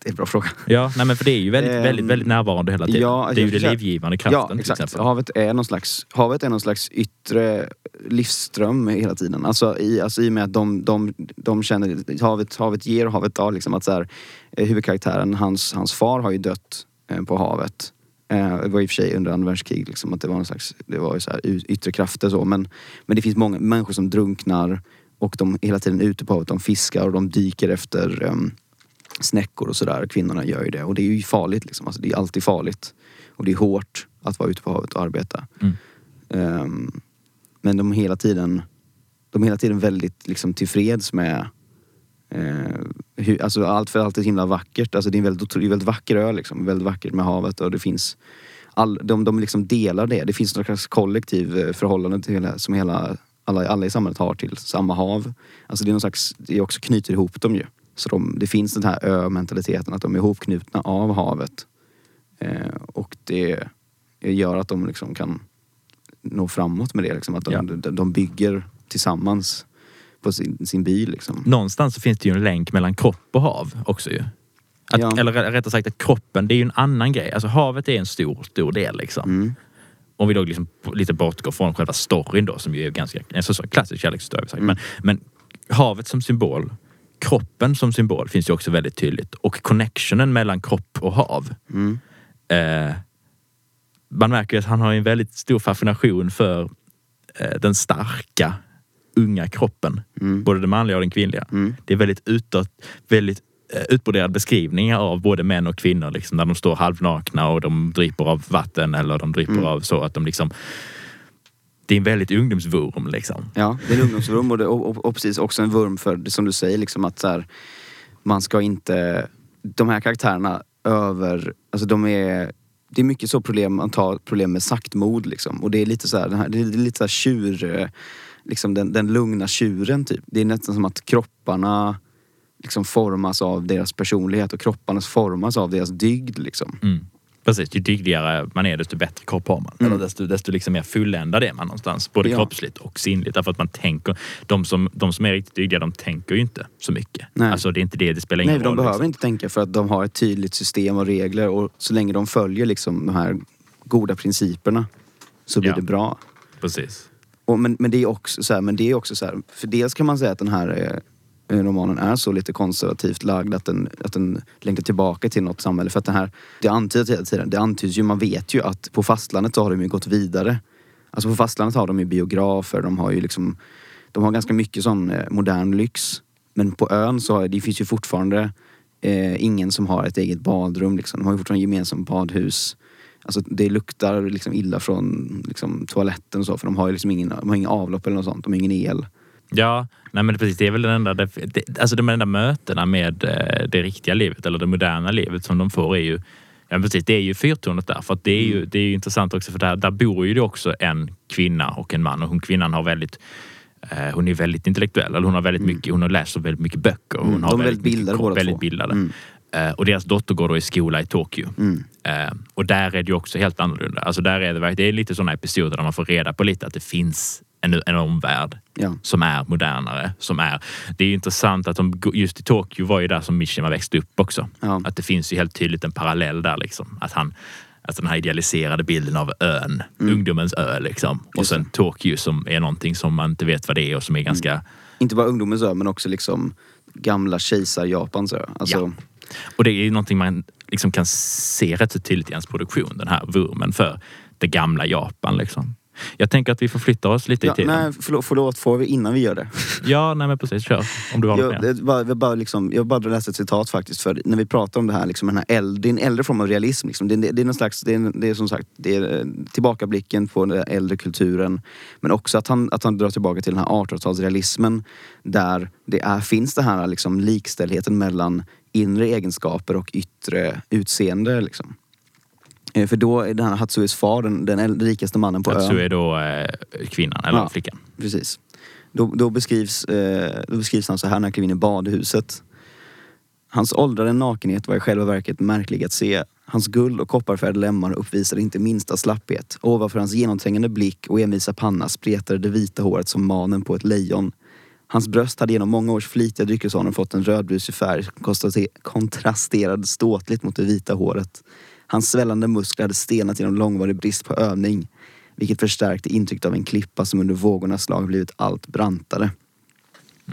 Det är en bra fråga.
Ja, nej men för det är ju väldigt,
Ehm,
väldigt, väldigt närvarande hela tiden.
ja,
det är ju
säga-
livgivande kraften
Ja,
till
exakt.
exempel.
Havet är, någon slags, havet är någon slags yttre livsström hela tiden. Alltså i, alltså i och med att de, de, de känner, havet, havet ger och havet tar. Liksom att så här, eh, huvudkaraktären, hans, hans far har ju dött eh, på havet. Eh, det var i och för sig under andra världskriget, liksom, att det var någon slags, det var ju så här, yttre krafter så. Men, men det finns många människor som drunknar och de är hela tiden ute på havet. De fiskar och de dyker efter um, snäckor och sådär. Kvinnorna gör ju det. Och det är ju farligt liksom. Alltså, det är alltid farligt. Och det är hårt att vara ute på havet och arbeta.
Mm.
Ehm, men de är hela tiden, de är hela tiden väldigt liksom, tillfreds med eh, hur, alltså allt för allt är himla vackert. Alltså, det är en väldigt, är en väldigt vacker ö liksom. Väldigt vackert med havet och det finns all, de, de liksom delar det. Det finns något slags kollektiv eh, förhållande till hela, som hela, alla, alla i samhället har till samma hav. Alltså det är någon slags, det också knyter ihop dem ju. Så de, det finns den här ö-mentaliteten att de är ihopknutna av havet. Eh, och det gör att de liksom kan nå framåt med det. Liksom. Att de,
Ja.
de, de bygger tillsammans på sin, sin by. Liksom.
Någonstans så finns det ju en länk mellan kropp och hav också ju. Att,
Ja.
Eller rättare sagt att kroppen, det är ju en annan grej. Alltså havet är en stor, stor del liksom.
Mm.
Om vi då liksom lite bortgår från själva storyn då som ju är ganska, en så, så klassisk kärlekshistoria. Mm. Men, men havet som symbol, kroppen som symbol finns ju också väldigt tydligt. Och connectionen mellan kropp och hav.
Mm.
Eh, man märker ju att han har en väldigt stor fascination för eh, den starka unga kroppen.
Mm.
Både den manliga och den kvinnliga.
Mm.
Det är väldigt utåt, väldigt eh, utbroderade beskrivningar av både män och kvinnor. Liksom, när de står halvnakna och de dryper av vatten eller de dryper
Mm.
av så att de liksom... Det är en väldigt ungdomsvurm liksom.
Ja, det är en ungdomsvurm och, det, och, och, och precis också en vurm för, som du säger, liksom att så här, man ska inte... De här karaktärerna över... Alltså de är... Det är mycket så problem, man tar problem med saktmod liksom. Och det är lite så här, den här, det är lite så här tjur... Liksom den, den lugna tjuren typ. Det är nästan som att kropparna liksom formas av deras personlighet och kropparna formas av deras dygd liksom.
Mm. Precis, ju dygdigare man är desto bättre kropp har man.
Mm.
Eller desto, desto liksom mer fulländad är man någonstans. Både
Ja.
kroppsligt och sinnligt. Därför att man tänker, de som, de som är riktigt dygdiga de tänker ju inte så mycket.
Nej.
Alltså det är inte det, det spelar ingen
Nej, de
roll.
behöver
liksom.
inte tänka för att de har ett tydligt system och regler och så länge de följer liksom de här goda principerna så blir
Ja.
det bra.
Precis.
Och men, men det är också så här, men det är också så här, för dels kan man säga att den här eh, Eh, romanen är så lite konservativt lagd att den, att den längtar tillbaka till något samhälle. För att den här, det antyds hela tiden, det antyds ju, man vet ju att på fastlandet så har de ju gått vidare. Alltså på fastlandet har de ju biografer, de har ju liksom, de har ganska mycket sån eh, modern lyx. Men på ön så har, det finns ju fortfarande Eh, ingen som har ett eget badrum liksom. De har ju fortfarande gemensamt badhus. Alltså det luktar liksom illa från liksom, toaletten och så för de har ju liksom ingen, de har ingen avlopp eller något sånt. De har ingen el.
Ja, nej men precis. Det är väl den enda, det, alltså de enda mötena med eh, det riktiga livet eller det moderna livet som de får är ju Ja, precis. Det är ju fyrtornet där. För det, är ju, det är ju intressant också för där, där bor ju det också en kvinna och en man och hon kvinnan har väldigt eh, hon är väldigt intellektuell. Eller hon har väldigt mycket, hon har läst väldigt mycket böcker. Hon
Mm,
har
de är
väldigt
väldigt bildade
mycket, väldigt
två.
bildade.
Mm.
Eh, och deras dotter går då i skola i Tokyo.
Mm.
Eh, och där är det ju också helt annorlunda. Alltså där är det, det är lite sådana episoder där man får reda på lite att det finns en, en omvärld
Ja.
som är modernare. Som är, det är intressant att de, just i Tokyo var ju där som Mishima växte upp också.
Ja.
Att det finns ju helt tydligt en parallell där liksom. Att han, alltså den här idealiserade bilden av ön, ungdomens ö liksom. Och
Mm.
Sen Tokyo som är någonting som man inte vet vad det är och som är ganska
Inte bara ungdomens ö men också liksom gamla kejsar-Japans ö. Alltså,
Ja. Och det är ju någonting man liksom kan se rätt så tydligt i hans produktion, den här vurmen för det gamla Japan. Liksom. Jag tänker att vi förflyttar oss lite
Ja,
i tiden.
nej, förlåt, förlåt, får vi innan vi gör det?
Ja, nej men precis. Kör. Om du har
Jag, det, bara, jag, bara liksom, jag bara läste ett citat faktiskt. För när vi pratar om det här, liksom, den här äldre, det är en äldre form av realism. Liksom. Det, är- det är slags, det är, det är som sagt det är eh, tillbakablicken på den äldre kulturen. Men också att han, att han drar tillbaka till den här 1800-talsrealismen. Där det är, finns det här liksom, likställdheten mellan inre egenskaper och yttre utseende. Liksom. Eh, För då är den här Hatsues far den, den rikaste mannen på ön.
är då eh, kvinnan, eller
Ja.
flickan.
Precis. Då, då, beskrivs, eh, då beskrivs han så här när han klev in i badhuset. Hans åldrade nakenhet var i själva verket märklig att se. Hans guld och kopparfärgade lemmar uppvisade inte minsta slapphet. Ovanför hans genomträngande blick och envisa panna spretade det vita håret som manen på ett lejon. Hans bröst hade genom många års flitiga dryckesvanor fått en rödbrusig färg som kontraste- kontrasterade ståtligt mot det vita håret. Hans svällande muskler hade stelnat genom långvarig brist på övning vilket förstärkte intrycket av en klippa som under vågornas slag blivit allt brantare.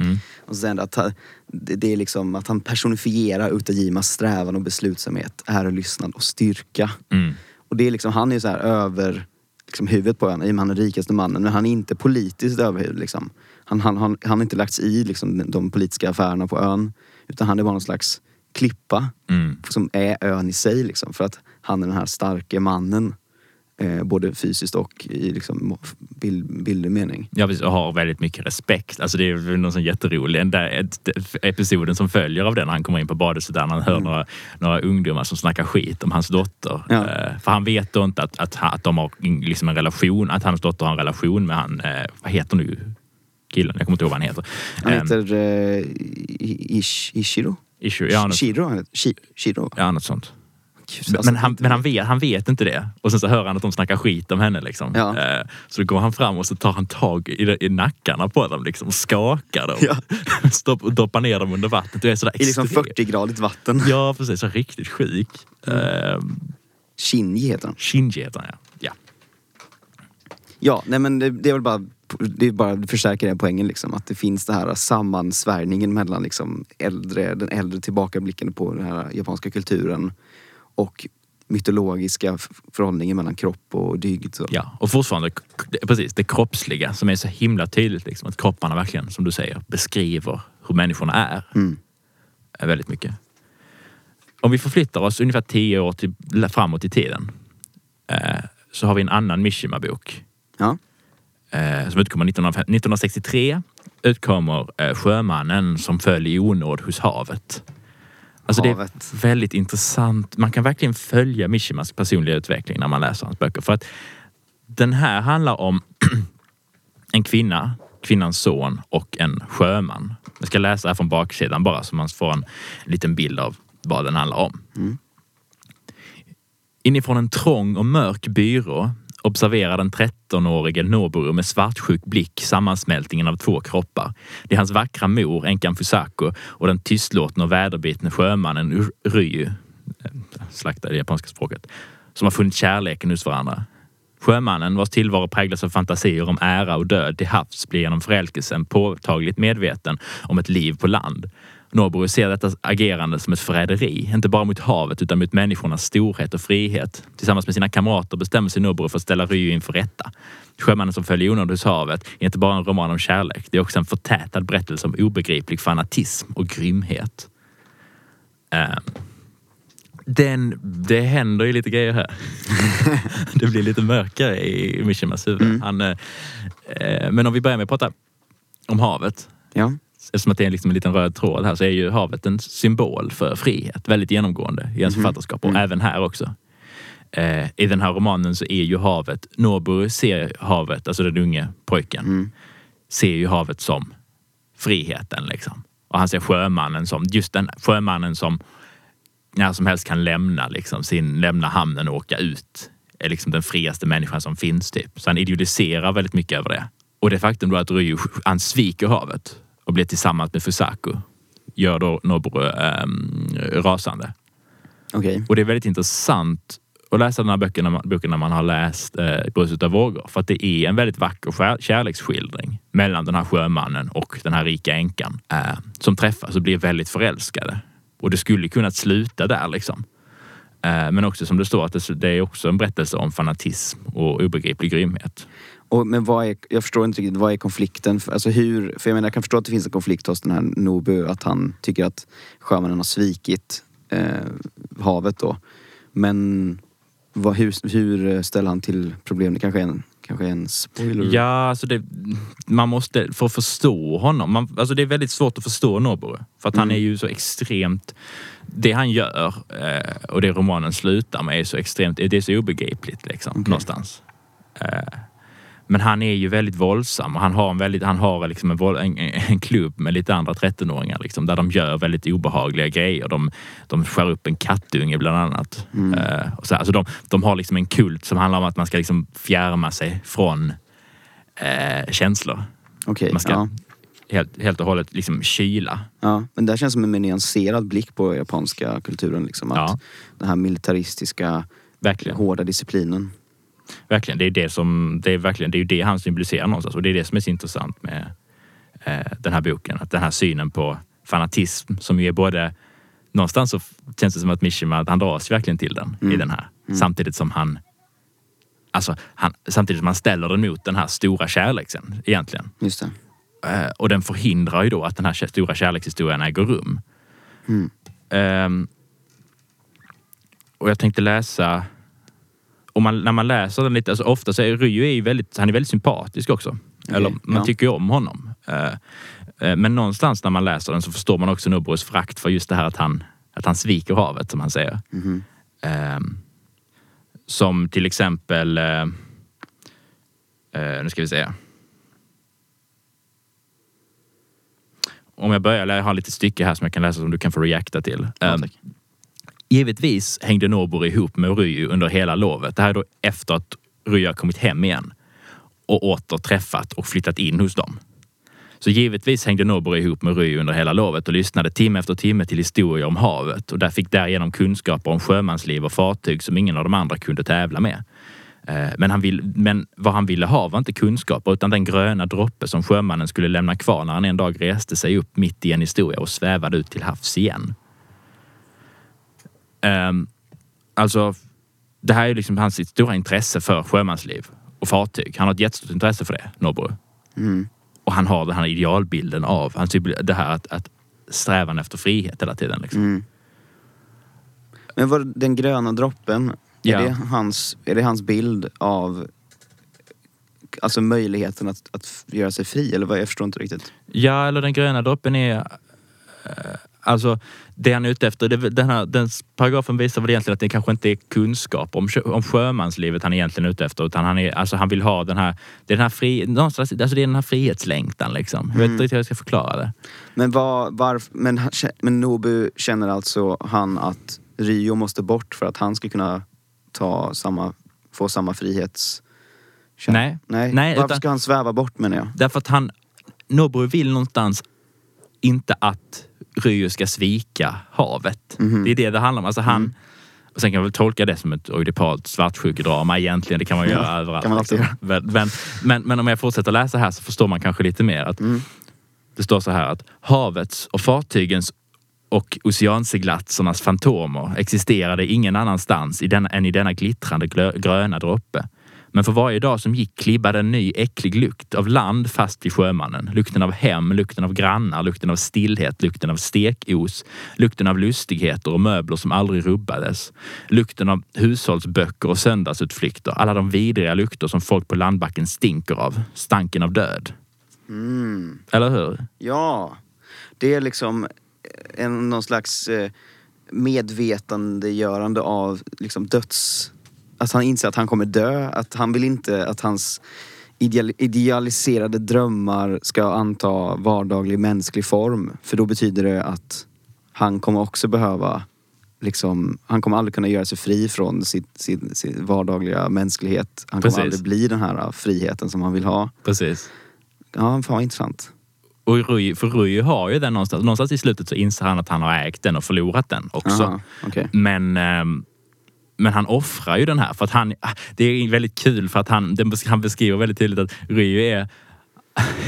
Mm.
Och sen att han- det är liksom att han personifierar Utajimas strävan och beslutsamhet, ära, lyssnad och styrka.
Mm.
Och det är liksom, han är så här över liksom, huvudet på ön, i och med han är den rikaste mannen. Men han är inte politiskt överhuvud liksom. Han, han, han, han har inte lagt sig i liksom, de politiska affärerna på ön. Utan han är bara någon slags klippa
Mm.
som är ön i sig liksom. För att han är den här starke mannen. Eh, både fysiskt och i liksom, bild, bildlig mening.
Ja, precis, och har väldigt mycket respekt. Alltså det är någon sån jätterolig, den där episoden som följer av den, han kommer in på badhuset där han hör några, några ungdomar som snackar skit om hans dotter.
Ja.
Eh, för han vet då inte att, att, att de har liksom en relation, att hans dotter har en relation med han, eh, vad heter nu killen? Jag kommer inte ihåg vad han heter.
Han
Ehm,
heter eh, Ish, Ishiro?
Issue, ja,
Shiro? Shiro?
ja, något sånt.
Alltså,
Men, han, men han, vet, han vet inte det. Och sen så hör han att de snackar skit om henne. Liksom.
Ja.
Eh, så då går han fram och så tar han tag i, i nackarna på dem liksom, och skakar dem.
Ja. *laughs*
Stopp, och doppar ner dem under vattnet. Och är sådär
I liksom
extrem.
40-gradigt vatten.
Ja, precis. Så riktigt sjuk. Eh,
Shinji heter han.
Shinji heter han, ja. ja.
Ja, nej men det, det är väl bara, det är bara det förstärker den poängen liksom. Att det finns det här sammansvärjningen mellan liksom äldre, den äldre tillbakablicken på den här japanska kulturen och mytologiska förhållningen mellan kropp och dygd. Så.
ja. Och fortfarande, precis, det kroppsliga som är så himla tydligt. Liksom, att kropparna verkligen, som du säger, beskriver hur människorna är.
Mm.
väldigt mycket. Om vi förflyttar oss ungefär tio år till, framåt i tiden eh, så har vi en annan Mishima-bok
Ja.
eh, som utkommer 19, 1963 utkommer eh, Sjömannen som föll i onåd hos havet. Alltså det är väldigt intressant. Man kan verkligen följa Mishimas personliga utveckling när man läser hans böcker. För att den här handlar om *clears throat* en kvinna, kvinnans son och en sjöman. Jag ska läsa här från baksidan bara så man får en liten bild av vad den handlar om. Inifrån en trång och mörk byrå observerar den 13-årige Noboru med svartsjuk blick sammansmältningen av två kroppar. Det är hans vackra mor, änkan Fusako, och den tystlåtne och väderbitne sjömannen Ryu, eh, det japanska språket, som har funnit kärleken hos varandra. Sjömannen, vars tillvaro präglas av fantasier om ära och död till havs, blir genom förälskelsen påtagligt medveten om ett liv på land. Noboru ser detta agerande som ett förräderi, inte bara mot havet utan mot människornas storhet och frihet. Tillsammans med sina kamrater bestämmer sig Noboru för att ställa Ryu inför rätta. Sjömannen som följer onåd havet är inte bara en roman om kärlek, det är också en förtätad berättelse om obegriplig fanatism och grymhet. Eh, den, det händer ju lite grejer här. *laughs* det blir lite mörkare i Mishimas huvud.
Mm.
Han, eh, eh, men om vi börjar med att prata om havet.
Ja.
Eftersom att det är liksom en liten röd tråd här så är ju havet en symbol för frihet. Väldigt genomgående i ens
Mhm.
författarskap och
Mm.
även här också. Eh, I den här romanen så är ju havet, Nobu ser havet, alltså den unge pojken,
Mm.
ser ju havet som friheten liksom. Och han ser sjömannen som, just den sjömannen som när som helst kan lämna, liksom, sin, lämna hamnen och åka ut. Är liksom den friaste människan som finns typ. Så han idealiserar väldigt mycket över det. Och det faktum då att Ryu, han sviker havet och blir tillsammans med Fusaku gör då Noboru ähm, rasande.
Okej.
Och det är väldigt intressant att läsa den här boken när man, boken när man har läst eh, Bruset av vågor. För att det är en väldigt vacker kär, kärleksskildring mellan den här sjömannen och den här rika änkan. Eh, som träffas och blir väldigt förälskade. Och det skulle kunnat sluta där liksom. Eh, men också som det står att det, det är också en berättelse om fanatism och obegriplig grymhet.
Och, men vad är, jag förstår inte riktigt, vad är konflikten? Alltså hur, för jag menar jag kan förstå att det finns en konflikt hos den här Nobu, att han tycker att sjömannen har svikit eh, havet då. Men vad, hur, hur ställer han till problem? Det kanske är en, kanske är en spoiler?
Ja, alltså det, man måste, för att förstå honom, man, alltså det är väldigt svårt att förstå Noboru. För att han
Mm.
är ju så extremt, det han gör eh, och det romanen slutar med är så extremt, det är så obegripligt liksom,
Okej.
någonstans. Eh, men han är ju väldigt våldsam och han har en, väldigt, han har liksom en, en, en klubb med lite andra 13-åringar liksom, där de gör väldigt obehagliga grejer. De, de skär upp en kattunge bland annat.
Mm.
Eh, och så, alltså de, de har liksom en kult som handlar om att man ska liksom fjärma sig från eh, känslor.
Okej,
Man ska
ja.
helt, helt och hållet liksom kyla.
ja. Men det här känns som en mer nyanserad blick på japanska kulturen. Liksom, att
Ja.
Den här militaristiska,
Verkligen.
hårda disciplinen.
Verkligen. Det är det som, det är verkligen, det är ju det han symboliserar någonstans. Och det är det som är så intressant med eh, den här boken. Att den här synen på fanatism som ju är både Någonstans så känns det som att Mishima, att han dras verkligen till den i
Mm.
den här.
Mm.
Samtidigt som han Alltså, han, samtidigt som han ställer den mot den här stora kärleken egentligen.
Just.
Eh, och den förhindrar ju då att den här stora kärlekshistorien äger rum.
Mm.
Ehm, och jag tänkte läsa... Och man, när man läser den lite, alltså ofta så är Ryo är väldigt, han är väldigt sympatisk också. Eller man
ja.
tycker ju om honom. Eh, eh, men någonstans när man läser den så förstår man också Noborus frakt för just det här att han, att han sviker havet som han säger. Ehm, som till exempel... eh, nu ska vi se. Om jag börjar, jag har lite stycke här som jag kan läsa som du kan få reacta till.
Ja,
Ehm. Givetvis hängde Norbor ihop med Ryu under hela lovet. Det här är då efter att Ryu har kommit hem igen och åter träffat och flyttat in hos dem. Så givetvis hängde Norbor ihop med Ryu under hela lovet och lyssnade timme efter timme till historier om havet och där fick därigenom kunskaper om sjömansliv och fartyg som ingen av de andra kunde tävla med. Eh, men, han vill, men vad han ville ha var inte kunskaper utan den gröna droppe som sjömannen skulle lämna kvar när han en dag reste sig upp mitt i en historia och svävade ut till havs igen. Um, alltså, det här är liksom hans stora intresse för sjömansliv och fartyg. Han har ett jättestort intresse för det, Noboru.
Mm.
Och han har den här idealbilden av han typ, det här att, att strävan efter frihet hela tiden. Liksom.
Mm. Men var den gröna droppen,
Ja.
är, det hans, är det hans bild av alltså möjligheten att, att göra sig fri? Eller vad? Jag förstår inte riktigt.
Ja, eller den gröna droppen är... alltså, det han är ute efter, det, den, här, den paragrafen visar väl egentligen att det kanske inte är kunskap om, om sjömanslivet han är egentligen ute efter. Utan han, är, alltså, han vill ha den här, det är den här, fri, någonstans, alltså, det är den här frihetslängtan. Liksom. Jag vet inte riktigt hur jag ska förklara det.
Men, vad, varf, men, men Nobu känner alltså han att Rio måste bort för att han ska kunna ta samma, få samma frihets...
Nej.
Nej.
Nej,
Varför
utan-
ska han sväva bort menar jag?
Därför att han, Noboru vill någonstans inte att Ryu ska svika havet.
Mhm.
Det är det det handlar om. Alltså han,
Mm.
och sen kan man väl tolka det som ett oidipalt svartsjukedrama egentligen. Det kan man
Ja,
göra överallt.
kan man
liksom. men, men, men, men om jag fortsätter läsa här så förstår man kanske lite mer. Att
Mm.
Det står så här att havets och fartygens och oceanseglatsernas fantomer existerade ingen annanstans i denna, än i denna glittrande gröna droppe. Men för varje dag som gick klibbade en ny äcklig lukt av land fast vid sjömannen. Lukten av hem, lukten av grannar, lukten av stillhet, lukten av stekos, lukten av lustigheter och möbler som aldrig rubbades. Lukten av hushållsböcker och söndagsutflykter. Alla de vidriga lukter som folk på landbacken stinker av. Stanken av död.
Mm.
Eller hur?
Ja, det är liksom en, någon slags eh, medvetandegörande av liksom döds... Att han inser att han kommer dö, att han vill inte att hans ideal, idealiserade drömmar ska anta vardaglig mänsklig form. För då betyder det att han kommer också behöva Liksom, han kommer aldrig kunna göra sig fri från sitt, sin, sin vardagliga mänsklighet. Han kommer
Precis.
aldrig bli den här friheten som han vill ha.
Precis.
Ja, fan vad intressant.
Och Rui, för Rui har ju den någonstans. Någonstans i slutet så inser han att han har ägt den och förlorat den också.
Aha, okej.
Men, ehm, men han offrar ju den här för att han, det är väldigt kul för att han, den, han beskriver väldigt tydligt att Ryu är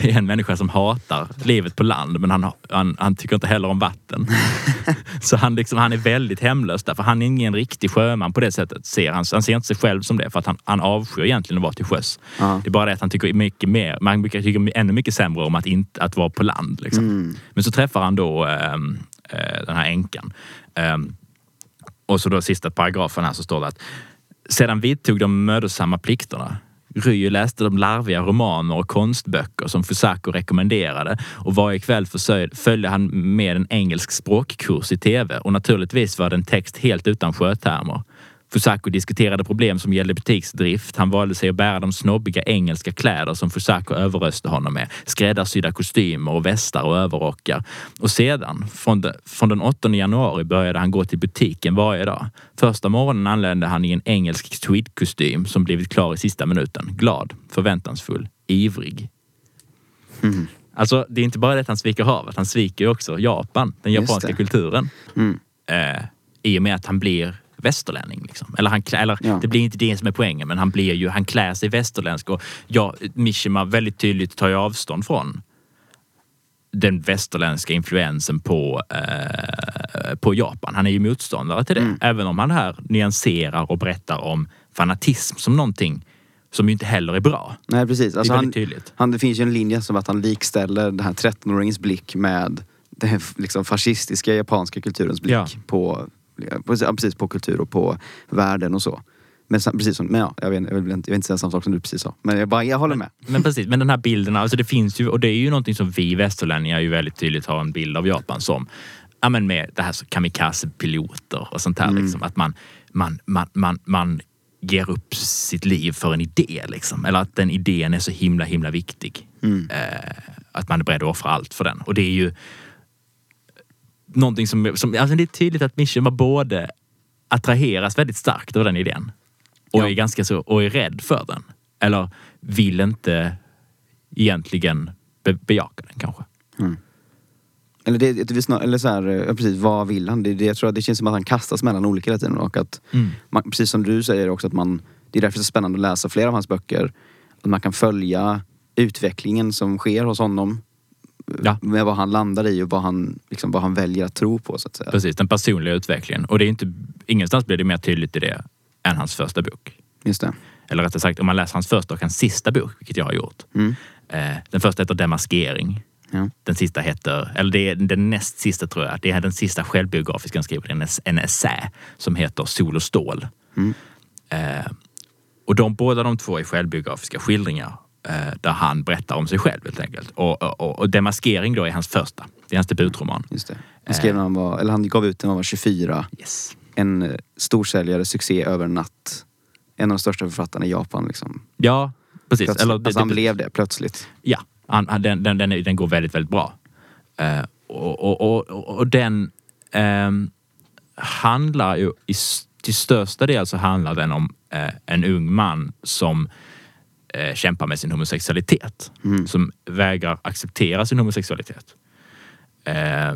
är en människa som hatar livet på land men han, han, han tycker inte heller om vatten. *laughs* Så han, liksom, han är väldigt hemlös där för han är ingen riktig sjöman på det sättet. Ser han, han ser inte sig själv som det för att han, han avskyr egentligen att vara till sjöss.
Ja.
Det är bara det att han tycker mycket mer, man tycker ännu mycket sämre om att, inte, att vara på land. Liksom.
Mm.
Men så träffar han då ehm, eh, den här änkan. Ehm, och så då sista paragrafen här så står det att sedan vidtog de mödosamma plikterna. Ryu läste de larviga romaner och konstböcker som Fusako rekommenderade och varje kväll följde han med en engelsk språkkurs i tv och naturligtvis var det en text helt utan sjötermer. Fusako diskuterade problem som gällde butiksdrift. Han valde sig att bära de snobbiga engelska kläder som Fusako överöste honom med. Skräddarsydda kostymer och västar och överrockar. Och sedan, från, de, från den 8 januari började han gå till butiken varje dag. Första morgonen anlände han i en engelsk tweedkostym som blivit klar i sista minuten. Glad, förväntansfull, ivrig. Alltså, det är inte bara det att han sviker havet, han sviker ju också Japan, den japanska kulturen.
Mm.
Eh, I och med att han blir västerlänning. Liksom. Eller, han, eller
Ja.
det blir inte det som är poängen, men han blir ju, han klär sig västerländsk. Och ja, Mishima väldigt tydligt tar ju avstånd från den västerländska influensen på, eh, på Japan. Han är ju motståndare till det.
Mm.
Även om han här nyanserar och berättar om fanatism som någonting som ju inte heller är bra.
Nej precis. Alltså
det
han, han, det finns ju en linje som att han likställer den här 13-åringens blick med den liksom fascistiska japanska kulturens blick
Ja.
på, precis, på kultur och på världen och så. Men precis som, men ja, jag, vet, jag, vill inte, jag vill inte säga samma sak som du precis sa. Men jag, bara, jag håller med.
Men precis, men den här bilden, alltså det finns ju, och det är ju någonting som vi västerlänningar ju väldigt tydligt har en bild av Japan som. Ja men med det här kamikaze-piloter och sånt här liksom. Att man, man, man, man, man ger upp sitt liv för en idé liksom. Eller att den idén är så himla, himla viktig. Eh, att man är beredd att offra allt för den. Och det är ju någonting som, som alltså det är tydligt att Mishima både attraheras väldigt starkt av den idén och
Ja.
är ganska så, och är rädd för den. Eller vill inte egentligen be, bejaka den kanske.
Eller, det, det, snar- eller så här, ja, precis, vad vill han? Det, det, jag tror att det känns som att han kastas mellan olika hela tiden och att man, precis som du säger också att man, det är därför det är så spännande att läsa flera av hans böcker. Att man kan följa utvecklingen som sker hos honom.
Ja.
Med vad han landar i och vad han, liksom, vad han väljer att tro på så att säga.
Precis, den personliga utvecklingen. Och det är inte, ingenstans blir det mer tydligt i det än hans första bok.
Just det.
Eller rättare sagt, om man läser hans första och hans sista bok, vilket jag har gjort.
Mm.
Eh, den första heter Demaskering.
Ja.
Den sista heter, eller det är den näst sista tror jag, det är den sista självbiografiska han skriver, en, en essä som heter Sol och stål.
Mm.
Eh, och de, båda de två är självbiografiska skildringar där han berättar om sig själv helt enkelt. Och, och, och, Demaskering då är hans första, det är hans debutroman.
Just det. Han, skrev när han, var, eller han gav ut den när han var 24.
Yes.
En eh, storsäljare, succé över en natt. En av de största författarna i Japan. Liksom.
Ja, precis.
Plötsligt.
Eller, det-
alltså han
det-
blev det plötsligt.
Ja, han, han, den, den, den, går väldigt, väldigt bra. Eh, och, och, och, den ehm, handlar ju i, till största del så handlar den om eh, en ung man som eh, kämpar med sin homosexualitet. Som vägrar acceptera sin homosexualitet. Eh,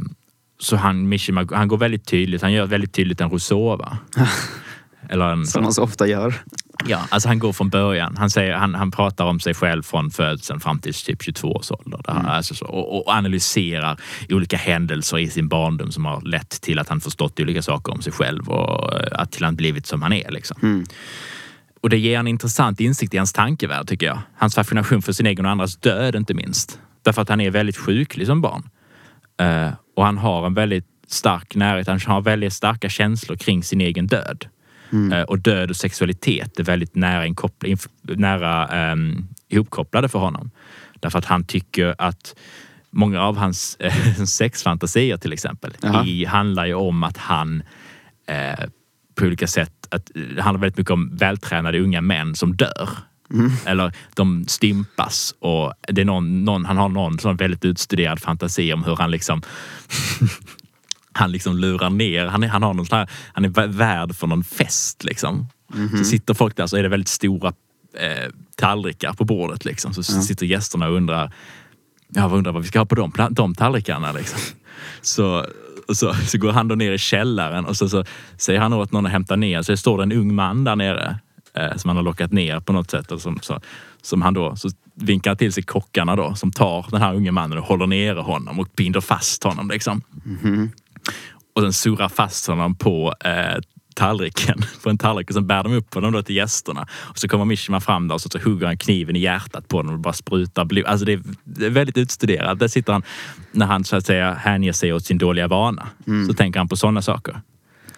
så han, Mishima, han går väldigt tydligt, han gör väldigt tydligt en Rousseau *laughs* Eller en,
Som man så ofta gör.
Ja, alltså han går från början. Han, säger, han, han pratar om sig själv från födseln fram till typ 22 års ålder. Här, alltså så, och, och analyserar olika händelser i sin barndom som har lett till att han förstått olika saker om sig själv och eh, att till han blivit som han är. Liksom. Och det ger en intressant insikt i hans tankevärld tycker jag. Hans fascination för sin egen och andras död inte minst. Därför att han är väldigt sjuklig som barn. Eh, och han har en väldigt stark närhet, han har väldigt starka känslor kring sin egen död. Eh, och död och sexualitet är väldigt nära, nära um, ihopkopplade för honom. Därför att han tycker att många av hans eh, *laughs* sexfantasier till exempel i, handlar ju om att han eh, på olika sätt, att, det handlar väldigt mycket om vältränade unga män som dör. Eller de stympas och det är någon, någon, han har någon sån väldigt utstuderad fantasi om hur han liksom *laughs* han liksom lurar ner, han, är, han har någon sån här, han är vä- värd för någon fest liksom. Så sitter folk där så är det väldigt stora eh, tallrikar på bordet liksom. Så sitter gästerna och undrar, ja undrar vad vi ska ha på de, de tallrikarna liksom. Så, och så, så går han då ner i källaren och så, så säger han åt någon att hämta ner, så står det en ung man där nere eh, som han har lockat ner på något sätt. Och som, så, som han då, så vinkar han till sig kockarna då som tar den här unge mannen och håller nere honom och binder fast honom liksom. Och sen surrar fast honom på eh, tallriken, *laughs* på en tallrik och sen bär de upp honom då till gästerna. Och så kommer Mishima fram där och så, så hugger han kniven i hjärtat på honom och bara sprutar blod. Alltså det är, det är väldigt utstuderat. Där sitter han, när han så att säga hänger sig åt sin dåliga vana, så tänker han på sådana saker.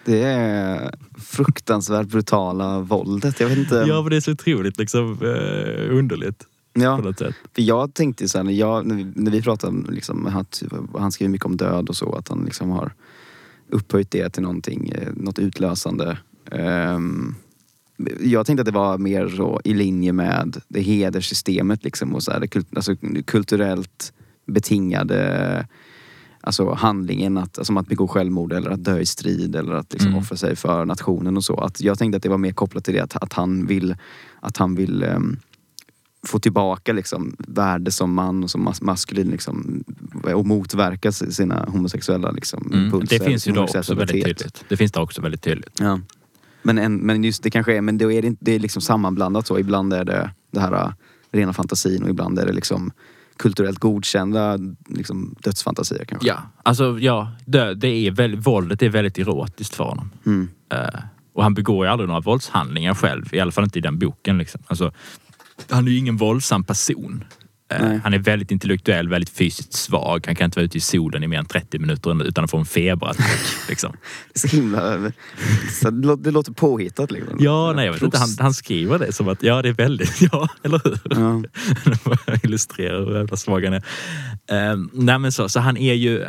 Det är fruktansvärt brutala våldet. Jag vet inte.
Ja, men det är så otroligt liksom, eh, underligt
Ja,
på något sätt.
för jag tänkte så här, när, jag, när, vi, pratade om liksom, att han skriver mycket om död och så, att han liksom har upphöjt det till någonting, eh, något utlösande. Ehm, jag tänkte att det var mer så i linje med det hederssystemet liksom och så här, kult, alltså, kulturellt betingade alltså handlingen att, som att begå självmord eller att dö i strid eller att liksom
Mm.
offra sig för nationen och så. Att jag tänkte att det var mer kopplat till det att, att han vill, att han vill ehm, få tillbaka liksom värde som man och som mas maskulin liksom, och motverka si- sina homosexuella liksom,
Mm.
impulser.
Det finns ju då också väldigt tydligt. Det finns det också väldigt tydligt.
Ja. Men, en, men just det kanske är, men då är det, inte, det är liksom sammanblandat så. Ibland är det det här äh, rena fantasin och ibland är det liksom kulturellt godkända liksom, dödsfantasier kanske.
Ja, alltså ja, det, det är väldigt, våldet är väldigt erotiskt för honom.
Mm.
Eh, och han begår ju aldrig några våldshandlingar själv, i alla fall inte i den boken. Liksom. Alltså, han är ju ingen våldsam person. Eh,
Nej.
han är väldigt intellektuell, väldigt fysiskt svag. Han kan inte vara ute i solen i mer än 30 minuter utan att få en feberattack. *laughs* liksom.
Det är så himla... Så det, låter, påhittat liksom.
Ja, nej jag vet inte. Han, han skriver det som att, ja det är väldigt, *laughs* ja eller hur?
Ja. *laughs*
Illustrerar hur jävla svag han är. Eh, nej men så, så han är ju,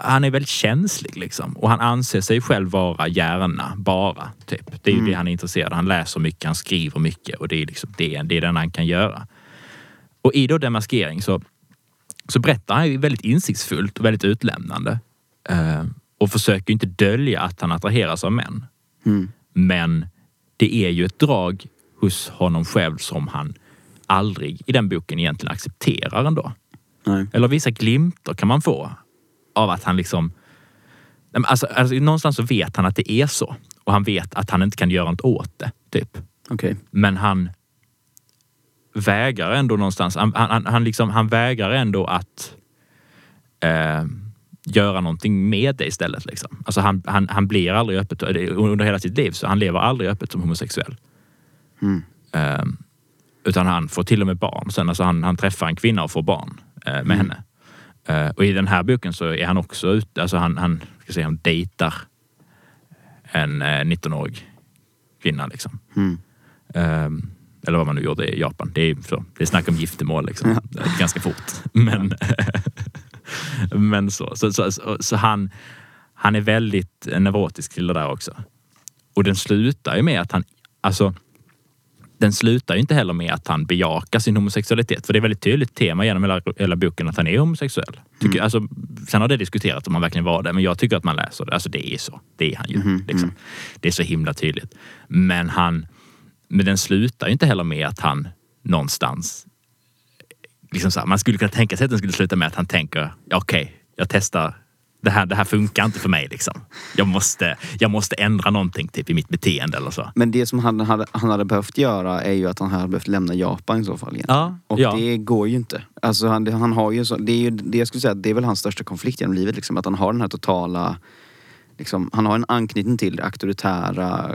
han är väldigt känslig liksom. Och han anser sig själv vara hjärna, bara. Typ. Det är ju det han är intresserad av. Han läser mycket, han skriver mycket och det är liksom det, det är den han kan göra. Och i då demaskering så, så berättar han ju väldigt insiktsfullt och väldigt utlämnande. Eh, och försöker inte dölja att han attraheras av män.
Mm.
Men det är ju ett drag hos honom själv som han aldrig i den boken egentligen accepterar ändå.
Nej.
Eller vissa glimtar kan man få av att han liksom... Alltså, alltså, någonstans så vet han att det är så. Och han vet att han inte kan göra något åt det. Typ.
Okej.
Men han vägrar ändå någonstans. Han, han, han, liksom, han vägrar ändå att eh, göra någonting med det istället. Liksom. Alltså han, han, han blir aldrig öppet, under hela sitt liv, så han lever aldrig öppet som homosexuell.
Mm.
Eh, utan han får till och med barn sen. Alltså han, han träffar en kvinna och får barn eh, med henne. Eh, och i den här boken så är han också ute, alltså han, han, ska säga, han dejtar en eh, 19-årig kvinna liksom.
Mm.
Eller vad man nu gjorde i Japan. Det är, så, det är snack om giftermål liksom. Eh, Ganska fort. *laughs* Men, *laughs* men så. Så, så, så, så han, han är väldigt neurotisk till det där också. Och den slutar ju med att han, alltså den slutar ju inte heller med att han bejakar sin homosexualitet. För det är väldigt tydligt tema genom hela, hela boken att han är homosexuell. Tycker, alltså, sen har det diskuterats om han verkligen var det, men jag tycker att man läser det. Alltså det är så. Det är han ju. liksom. Det är så himla tydligt. Men han, men den slutar ju inte heller med att han någonstans... Liksom så här, man skulle kunna tänka sig att den skulle sluta med att han tänker, ja, okej, jag testar. Det här, det här funkar inte för mig. Liksom. Jag, måste, jag måste ändra någonting typ, i mitt beteende eller så.
Men det som han hade, han hade behövt göra är ju att han hade behövt lämna Japan i så fall.
Ja,
Och
ja.
det går ju inte. Alltså han, han har ju så, det är ju det jag skulle säga, det är väl hans största konflikt genom livet. Liksom, att han har den här totala, liksom, han har en anknytning till det auktoritära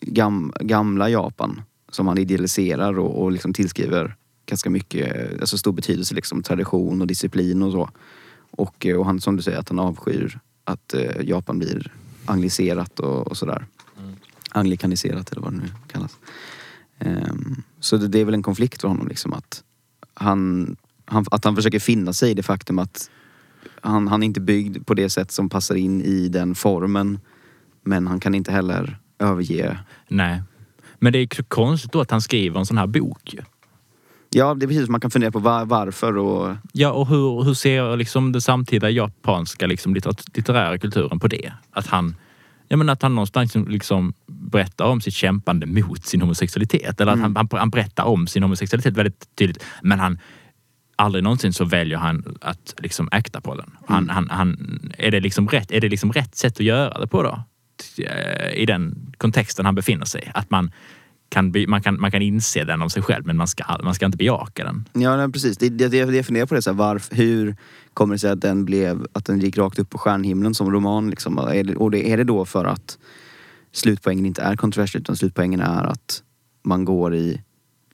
gam, gamla Japan som han idealiserar och, och liksom tillskriver ganska mycket, alltså stor betydelse liksom, tradition och disciplin och så. Och, eh, och han, som du säger, att han avskyr att eh, Japan blir angliserat och, och sådär. Anglikaniserat eller vad det nu kallas. Ehm, så det, det är väl en konflikt för honom liksom att han, han, att han försöker finna sig i det faktum att han, han är inte byggd på det sätt som passar in i den formen. Men han kan inte heller överge
Nej. Men det är ju konstigt då att han skriver en sån här bok.
Ja, det är precis. Man kan fundera på var, varför och...
Ja, och hur, hur ser liksom den samtida japanska liksom, litterära kulturen på det? Att han, jag menar, att han någonstans liksom berättar om sitt kämpande mot sin homosexualitet. Eller att han, han, han berättar om sin homosexualitet väldigt tydligt. Men han, aldrig någonsin så väljer han att liksom äkta på den. Han, han, han, är, det liksom rätt, är det liksom rätt sätt att göra det på då? Eh, I den kontexten han befinner sig. Att man kan, man kan, man kan inse den om sig själv men man ska, man ska inte bejaka den.
Ja, nej, precis. Det, det, det, jag funderar på det. Så här, varför, hur kommer det sig att den, blev, att den gick rakt upp på stjärnhimlen som roman? Liksom? Är, det, och det, är det då för att slutpoängen inte är kontroversiell utan slutpoängen är att man går i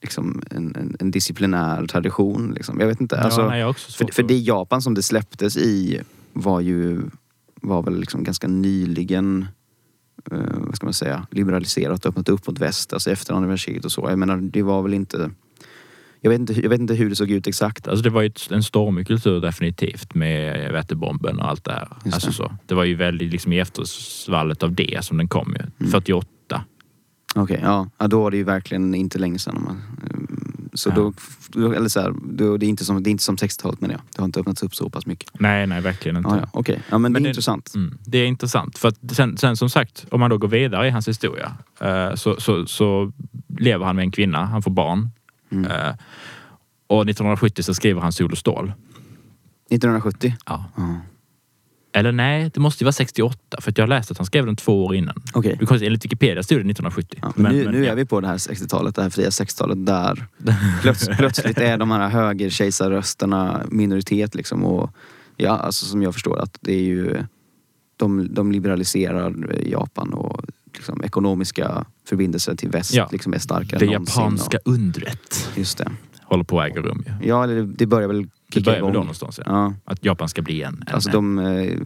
liksom, en, en, en disciplinär tradition? Liksom. Jag vet inte. Alltså,
ja, nej, jag
för, för det Japan som det släpptes i var ju var väl liksom ganska nyligen vad ska man säga, liberaliserat och öppnat upp mot väst, alltså efter världskriget och så. Jag menar, det var väl inte... Jag vet inte, jag vet inte hur det såg ut exakt.
Alltså det var ju en stormig kultur definitivt med vätebomben och allt det här.
Just
Alltså
det.
Så. det var ju väldigt liksom i eftersvallet av det som den kom
Mm.
ju. 48.
Okej, ja. ja. Då var det ju verkligen inte länge sedan. Man, mm, så
Ja.
då, eller så här, då, det är inte som, det är inte som 60-talet menar jag. Det har inte öppnats upp så pass mycket.
Nej, nej verkligen inte.
Ja, ja. Okej, ja, men,
Men
det är
det-
intressant.
Mm, det är intressant. För att sen, sen som sagt, om man då går vidare i hans historia eh, så, så, så lever han med en kvinna, han får barn.
Mm.
Eh, och 1970 så skriver han Sol och stål.
1970?
Ja.
Ja.
Eller nej, det måste ju vara 68 för jag har läst att han skrev den två år innan.
Okej.
Because enligt Wikipedia stod det 1970.
Ja, men, nu, nu
ja.
är vi på det här 60-talet, det här fria 60-talet där plöts, *laughs* plötsligt är de här högerkejsarrösterna minoritet liksom. Och, ja, alltså som jag förstår att det är ju de, de liberaliserar Japan och liksom, ekonomiska förbindelser till väst
Ja.
liksom, är starkare
Det
än
japanska undret
just det.
håller på att äga rum ju.
Ja, eller det börjar väl
Det börjar väl
igång.
då någonstans. Ja.
Ja,
Att Japan ska bli en... en
alltså de eh,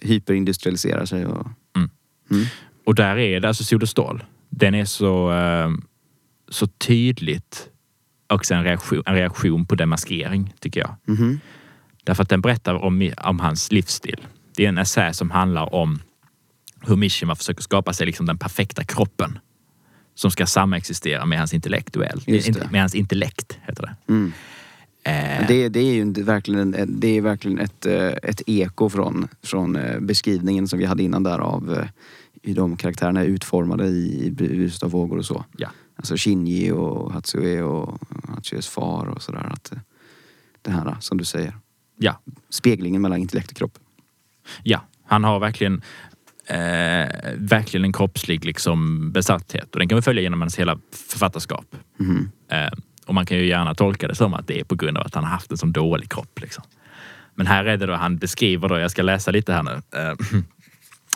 hyperindustrialiserar sig och...
Mm.
Mm.
Och där är det, alltså Sol och stål, den är så, eh, så tydligt också en reaktion, en reaktion på demaskering, tycker jag.
Mhm.
Därför att den berättar om, om hans livsstil. Det är en essä som handlar om hur Mishima försöker skapa sig liksom den perfekta kroppen som ska samexistera med hans intellektuell.
Just det.
Inte- Med hans intellekt, heter det.
Mm. Det, det är ju verkligen, en- det är verkligen ett, eh, ett eko från, från eh, beskrivningen som vi hade innan där av eh, hur de karaktärerna är utformade i Bruset av vågor och så.
Ja.
Alltså Shinji och Hatsue och Hatsues far och sådär. Att det här som du säger,
ja,
speglingen mellan intellekt och kropp.
ja, han har verkligen eh, verkligen en kroppslig liksom, besatthet och den kan vi följa genom hans hela författarskap. Eh, och man kan ju gärna tolka det som att det är på grund av att han har haft en sån dålig kropp. Liksom. Men här är det då han beskriver, då, jag ska läsa lite här nu. Eh, *clears throat*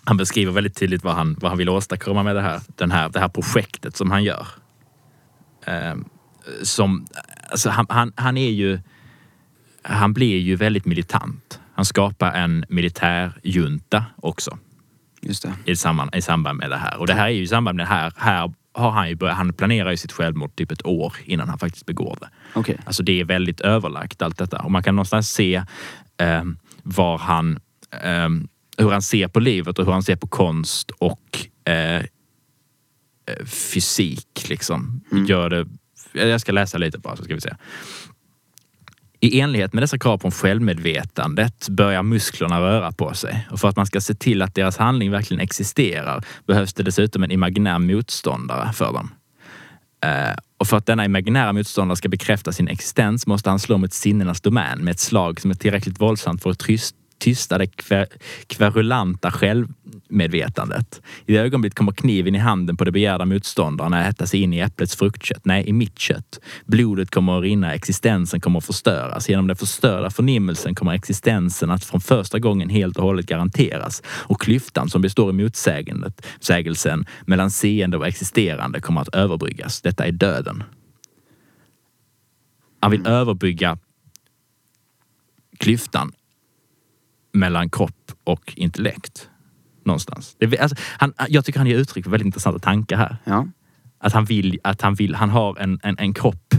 han beskriver väldigt tydligt vad han, vad han vill åstadkomma med det här, den här, det här projektet som han gör. Eh, som, alltså han, han, han är ju, han blir ju väldigt militant. Han skapar en militärjunta också
Just det.
i samband, i samband med det här. Och det här är ju i samband med det här, här har han ju börjat, han planerar ju sitt självmord typ ett år innan han faktiskt begår det.
Okej.
Alltså det är väldigt överlagt allt detta. Och man kan någonstans se eh, var han, eh, hur han ser på livet och hur han ser på konst och eh, eh, fysik liksom. Gör det, jag ska läsa lite bara så ska vi se. I enlighet med dessa krav på självmedvetandet börjar musklerna röra på sig. Och för att man ska se till att deras handling verkligen existerar behövs det dessutom en imaginär motståndare för dem. Eh, och för att denna imaginära motståndare ska bekräfta sin existens måste han slå mot sinnenas domän med ett slag som är tillräckligt våldsamt för att tysta det kver- kverulanta själv, medvetandet. I det ögonblicket kommer kniven i handen på det begärda motståndaren att äta sig in i äpplets fruktkött. Nej, i mitt kött. Blodet kommer att rinna, existensen kommer att förstöras. Genom den förstörda förnimmelsen kommer existensen att från första gången helt och hållet garanteras. Och klyftan som består i motsägelsen mellan seende och existerande kommer att överbryggas. Detta är döden. Han vill överbrygga klyftan mellan kropp och intellekt. Någonstans. Det, alltså, han, jag tycker han ger uttryck för väldigt intressanta tankar här.
Ja.
Att han vill, att han vill, han har en, en, en kropp.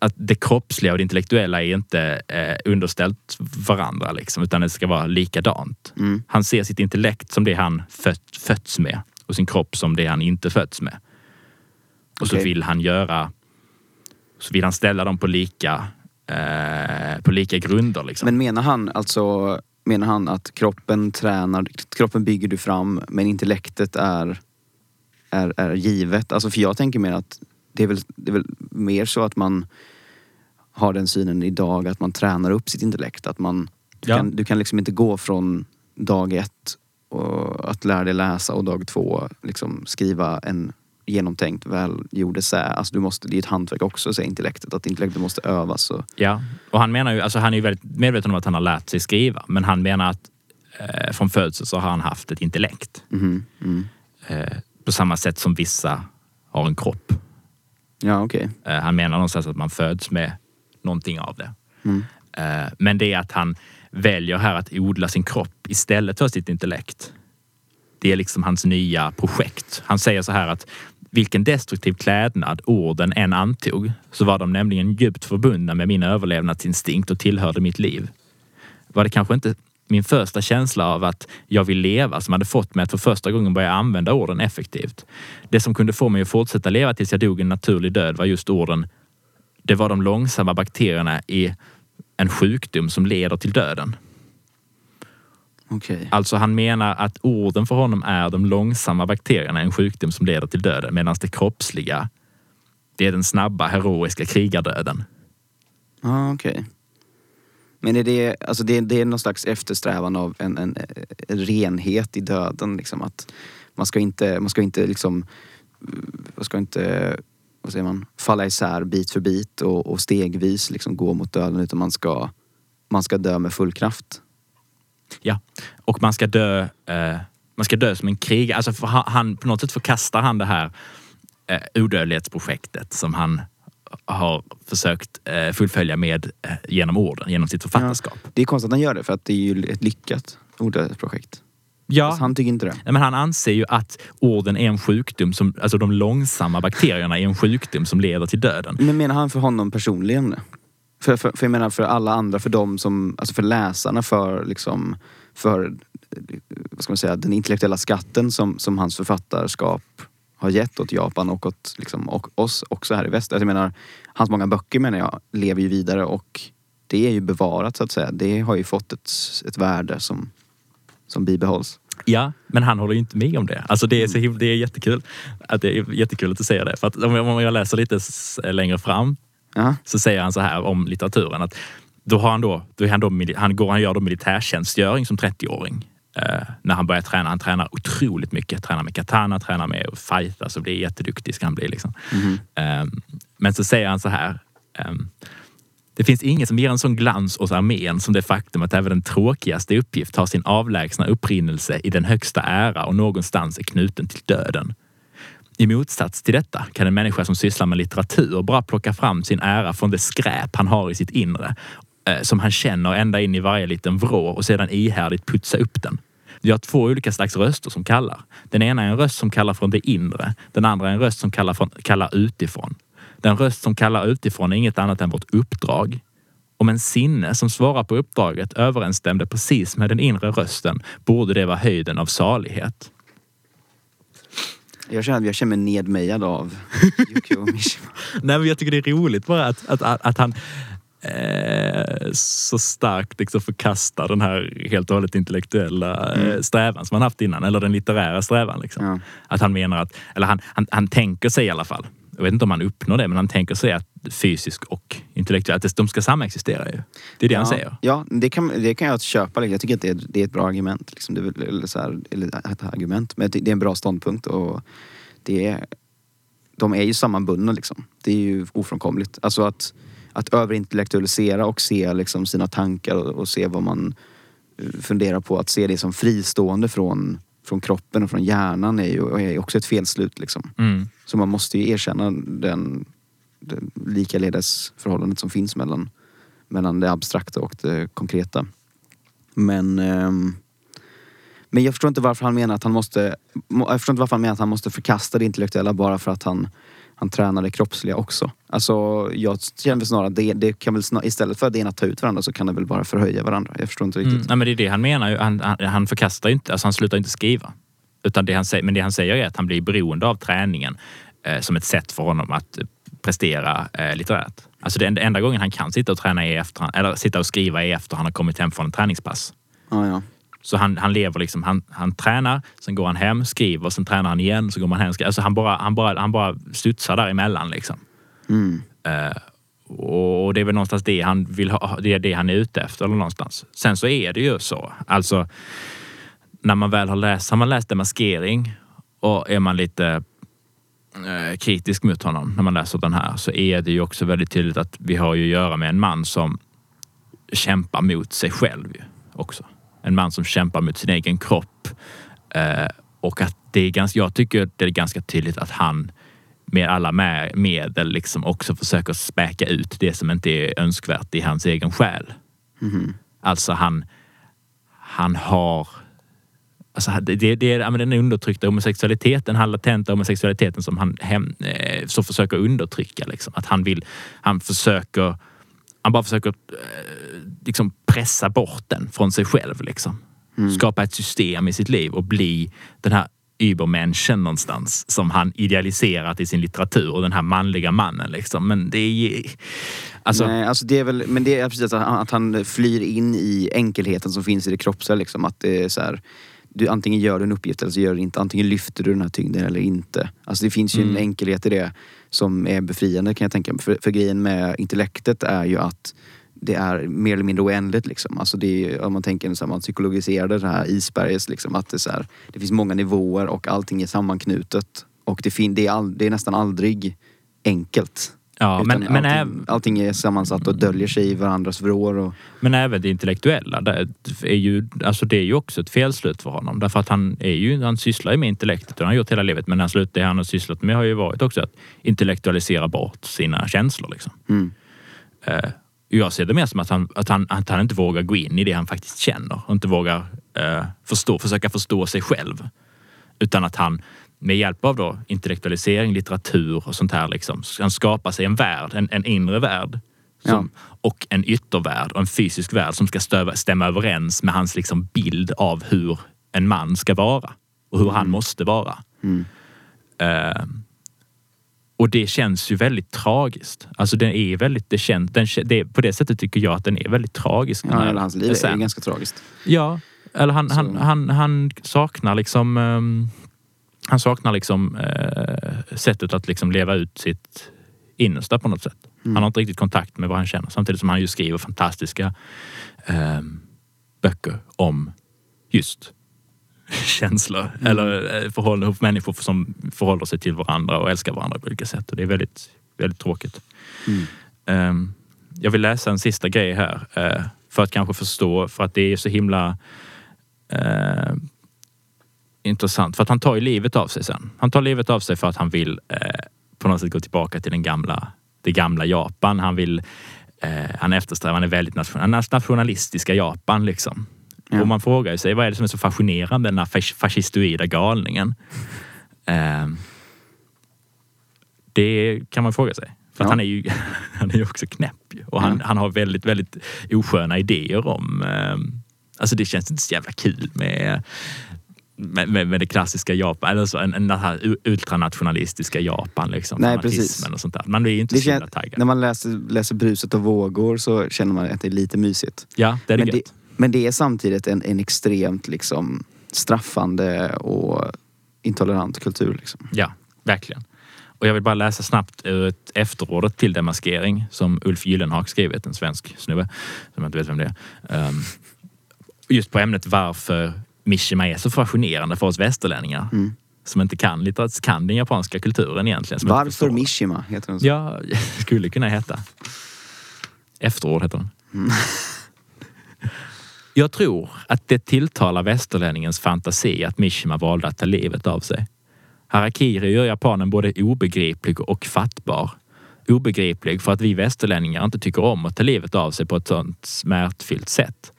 Att det kroppsliga och det intellektuella är inte eh, underställt varandra liksom, utan det ska vara likadant.
Mm.
Han ser sitt intellekt som det han fött, fötts med och sin kropp som det han inte fötts med. Och så
Okej.
vill han göra, så vill han ställa dem på lika, eh, på lika grunder. Liksom.
Men menar han alltså, menar han att kroppen tränar, kroppen bygger du fram men intellektet är, är, är givet? Alltså för jag tänker mer att det är, väl, det är väl mer så att man har den synen idag att man tränar upp sitt intellekt. Att man, du,
Ja.
kan, du kan liksom inte gå från dag ett och att lära dig läsa och dag två liksom skriva en genomtänkt välgjord essä. Alltså du måste, det är ett hantverk också, säger intellektet. Att intellektet måste övas. Och,
Ja, och han menar ju, alltså han är ju väldigt medveten om att han har lärt sig skriva, men han menar att eh, från födsel så har han haft ett intellekt.
mhm, mm.
Eh, på samma sätt som vissa har en kropp.
Ja, okej.
Eh, han menar någonstans att man föds med någonting av det.
Mm.
Eh, men det är att han väljer här att odla sin kropp istället för sitt intellekt. Det är liksom hans nya projekt. Han säger så här att vilken destruktiv klädnad orden än antog så var de nämligen djupt förbundna med min överlevnadsinstinkt och tillhörde mitt liv. Var det kanske inte min första känsla av att jag vill leva som hade fått mig att för första gången börja använda orden effektivt. Det som kunde få mig att fortsätta leva tills jag dog en naturlig död var just orden det var de långsamma bakterierna i en sjukdom som leder till döden.
Okej.
Alltså han menar att orden för honom är de långsamma bakterierna en sjukdom som leder till döden medan det kroppsliga det är den snabba heroiska krigardöden.
Ja, okej. Men är det, alltså det, det är någon slags eftersträvan av en, en, en renhet i döden liksom att man ska inte, man ska inte liksom, man ska inte, vad säger man, falla isär bit för bit och, och stegvis liksom gå mot döden utan man ska, man ska dö med full kraft.
Ja, och man ska dö, eh, man ska dö som en krigare. Alltså han, på något sätt förkastar han det här eh, odödlighetsprojektet som han har försökt eh, fullfölja med eh, genom orden, genom sitt författarskap.
Det är konstigt att han gör det för att det är ju ett lyckat ordprojekt.
Ja,
Fast han tycker inte det.
Men han anser ju att orden är en sjukdom, som, alltså de långsamma bakterierna är en sjukdom som leder till döden.
Men menar han för honom personligen? För, för, för jag menar för alla andra, för dem som, alltså för läsarna, för liksom, för, vad ska man säga, den intellektuella skatten som, som hans författarskap har gett åt Japan och åt liksom, och oss också här i väst. Alltså jag menar, hans många böcker menar jag lever ju vidare och det är ju bevarat så att säga. Det har ju fått ett, ett värde som, som bibehålls.
Ja, men han håller ju inte med om det. Alltså det är, så himla, det är jättekul. Att det är jättekul att du säger det. För att om jag, om jag läser lite längre fram
Ja,
så säger han så här om litteraturen att då, har han då, då, är han då han, går, han gör då militärtjänstgöring som 30-åring. Eh, när han börjar träna. Han tränar otroligt mycket. Tränar med katana, tränar med att fighta, så blir jätteduktig ska han bli. Liksom. Eh, men så säger han så här. ehm, det finns inget som ger en sån glans åt armén som det faktum att även den tråkigaste uppgift har sin avlägsna upprinnelse i den högsta ära och någonstans är knuten till döden. I motsats till detta kan en människa som sysslar med litteratur bara plocka fram sin ära från det skräp han har i sitt inre, eh, som han känner ända in i varje liten vrå och sedan ihärdigt putsa upp den. Vi har två olika slags röster som kallar. Den ena är en röst som kallar från det inre. Den andra är en röst som kallar, från, kallar utifrån. Den röst som kallar utifrån är inget annat än vårt uppdrag. Om en sinne som svarar på uppdraget överensstämde precis med den inre rösten borde det vara höjden av salighet
jag känner att jag känner mig nedmejad av *laughs* Yukio Mishima.
Nej, men jag tycker det är roligt bara att, att, att, att han eh, så starkt liksom förkastar den här helt och hållet intellektuella eh, strävan som han haft innan, eller den litterära strävan. Liksom.
Ja.
Att han menar att, eller han, han, han tänker sig i alla fall, jag vet inte om han uppnår det, men han tänker sig att fysisk och intellektuellt. Att de ska samexistera ju. Det är det
ja,
han säger.
Ja, det kan, det kan jag köpa. liksom. Jag tycker att det är, det är ett bra argument. Liksom. Det eller så här, eller ett argument, men det är en bra ståndpunkt. Och det är, de är ju sammanbundna liksom. Det är ju ofrånkomligt. Alltså att, att överintellektualisera och se liksom sina tankar och, och se vad man eh, funderar på. Att se det som fristående från, från kroppen och från hjärnan är ju är också ett felslut liksom.
Mm.
Så man måste ju erkänna den, den likaledes förhållandet som finns mellan, mellan det abstrakta och det konkreta. Men, ehm, men jag förstår inte varför han menar att han måste, må- jag förstår inte varför han menar att han måste förkasta det intellektuella bara för att han, han tränar det kroppsliga också. Alltså jag känner snarare att det, det kan väl snar, istället för att det ena tar ut varandra så kan det väl bara förhöja varandra. Jag förstår inte riktigt.
Mm. Nej, men det är det han menar. Han, han, han förkastar ju inte, alltså han slutar inte skriva. Utan det han säger, men det han säger är att han blir beroende av träningen eh, som ett sätt för honom att prestera eh, litterärt. Alltså den enda, gången han kan sitta och träna är efter, eller sitta och skriva är efter han har kommit hem från en träningspass.
Ja, ja.
Så han, han lever liksom, han, han tränar, sen går han hem, skriver, sen tränar han igen, så går man hem, skriver. Alltså han bara, han bara, han bara studsar däremellan liksom.
Mm.
Eh, och det är väl någonstans det han vill ha, det är det han är ute efter eller någonstans. Sen så är det ju så, alltså när man väl har läst, har man läst Demaskering och är man lite eh, kritisk mot honom när man läser den här så är det ju också väldigt tydligt att vi har ju att göra med en man som kämpar mot sig själv också. En man som kämpar mot sin egen kropp. Eh, och att det är ganska, jag tycker det är ganska tydligt att han med alla med, medel liksom också försöker späka ut det som inte är önskvärt i hans egen själ.
Mhm.
Alltså han, han har Alltså det, det, är den undertryckta homosexualiteten, den latenta homosexualiteten som han hem, eh, så försöker undertrycka. Liksom. Att han vill, han försöker, han bara försöker eh, liksom pressa bort den från sig själv. Liksom. Skapa ett system i sitt liv och bli den här übermenschen någonstans som han idealiserat i sin litteratur och den här manliga mannen. Liksom. Men det är alltså,
Nej, alltså det är väl, men det är precis att han, att han flyr in i enkelheten som finns i det kroppsliga. Liksom. Att det är så här, du, antingen gör du en uppgift eller så gör du inte. Antingen lyfter du den här tyngden eller inte. Alltså det finns ju en enkelhet i det som är befriande kan jag tänka mig. För, för grejen med intellektet är ju att det är mer eller mindre oändligt. Liksom. Alltså det är, om man tänker så här, man psykologiserade det här isberget. Liksom, att det, så här, det finns många nivåer och allting är sammanknutet. Och det, fin, det, är, all, det är nästan aldrig enkelt.
ja, men,
Utan
men,
allting,
äv,
allting är sammansatt och döljer sig i varandras vrår. Och,
men även det intellektuella, det är, ju, alltså det är ju också ett felslut för honom. Därför att han, är ju, han sysslar ju med intellektet och det har han gjort hela livet. Men han slut, det han har sysslat med har ju varit också att intellektualisera bort sina känslor. Liksom.
mm.
Eh, jag ser det mer som att han, att, han, att han inte vågar gå in i det han faktiskt känner och inte vågar eh, förstå, försöka förstå sig själv. Utan att han med hjälp av då intellektualisering, litteratur och sånt här liksom, kan skapa sig en värld, en, en inre värld. Som, Och en yttervärld och en fysisk värld som ska stöva, stämma överens med hans liksom, bild av hur en man ska vara och hur han måste vara.
Mm.
Eh, och det känns ju väldigt tragiskt. Alltså den är väldigt, det känns, den, det, på det sättet tycker jag att den är väldigt tragisk.
Ja, hela hans liv är
essän.
ganska tragiskt.
Ja, eller han, han, han, han saknar liksom ehm, han saknar liksom eh, sättet att liksom leva ut sitt innersta på något sätt.
Mm.
Han har inte riktigt kontakt med vad han känner samtidigt som han ju skriver fantastiska ehm, böcker om just känslor
Mm.
eller eh, förhåll, människor som förhåller sig till varandra och älskar varandra på olika sätt. Och det är väldigt, väldigt tråkigt.
Mm.
Ehm, jag vill läsa en sista grej här eh, för att kanske förstå, för att det är så himla eh, intressant. För att han tar ju livet av sig sen. Han tar livet av sig för att han vill eh, på något sätt gå tillbaka till den gamla, det gamla Japan. Han vill, han eftersträvar, han är väldigt nation, nationalistiska Japan liksom.
Ja.
Och man frågar sig, vad är det som är så fascinerande den här fas- fascistoida galningen? Eh, det kan man fråga sig. För
Ja.
han är ju *laughs* han är ju också knäpp. Och han,
Ja.
han har väldigt, väldigt osköna idéer om... Eh, alltså det känns inte så jävla kul med, med, med, med det klassiska Japan. Eller så, en, en, den här ultranationalistiska Japan. Liksom,
Nej, precis.
Och sånt där. Man blir ju inte
Det
så
känns,
taggad.
när man läser, läser Bruset och vågor så känner man att det är lite mysigt.
Ja, det är det
Men det,
gött.
Men det är samtidigt en, en extremt liksom straffande och intolerant kultur. Liksom.
Ja, verkligen. Och jag vill bara läsa snabbt ett efterordet till demaskering som Ulf Gyllenhag skrivit, en svensk snubbe som jag inte vet vem det är. Um, just på ämnet varför Mishima är så fascinerande för oss västerlänningar.
Mm.
Som inte kan, kan den japanska kulturen egentligen.
Varför. Mishima heter den så?
Ja, *laughs* skulle kunna heta. Efterord heter den.
Mm. *laughs*
Jag tror att det tilltalar västerlänningens fantasi att Mishima valde att ta livet av sig. Harakiri gör japanen både obegriplig och fattbar. Obegriplig för att vi västerlänningar inte tycker om att ta livet av sig på ett sånt smärtfyllt sätt.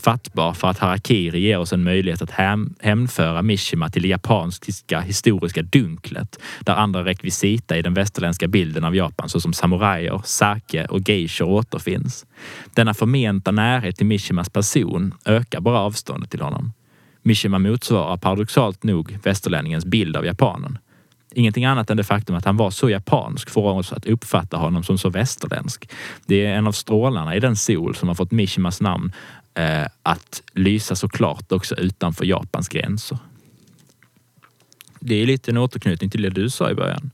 Fattbar för att harakiri ger oss en möjlighet att hem, hemföra Mishima till det japanska historiska dunklet där andra rekvisita i den västerländska bilden av Japan såsom samurajer, sake och geishor återfinns. Denna förmenta närhet till Mishimas person ökar bara avståndet till honom. Mishima motsvarar paradoxalt nog västerlänningens bild av japanen. Ingenting annat än det faktum att han var så japansk får oss att uppfatta honom som så västerländsk. Det är en av strålarna i den sol som har fått Mishimas namn att lysa så klart också utanför Japans gränser. Det är lite en återknytning till det du sa i början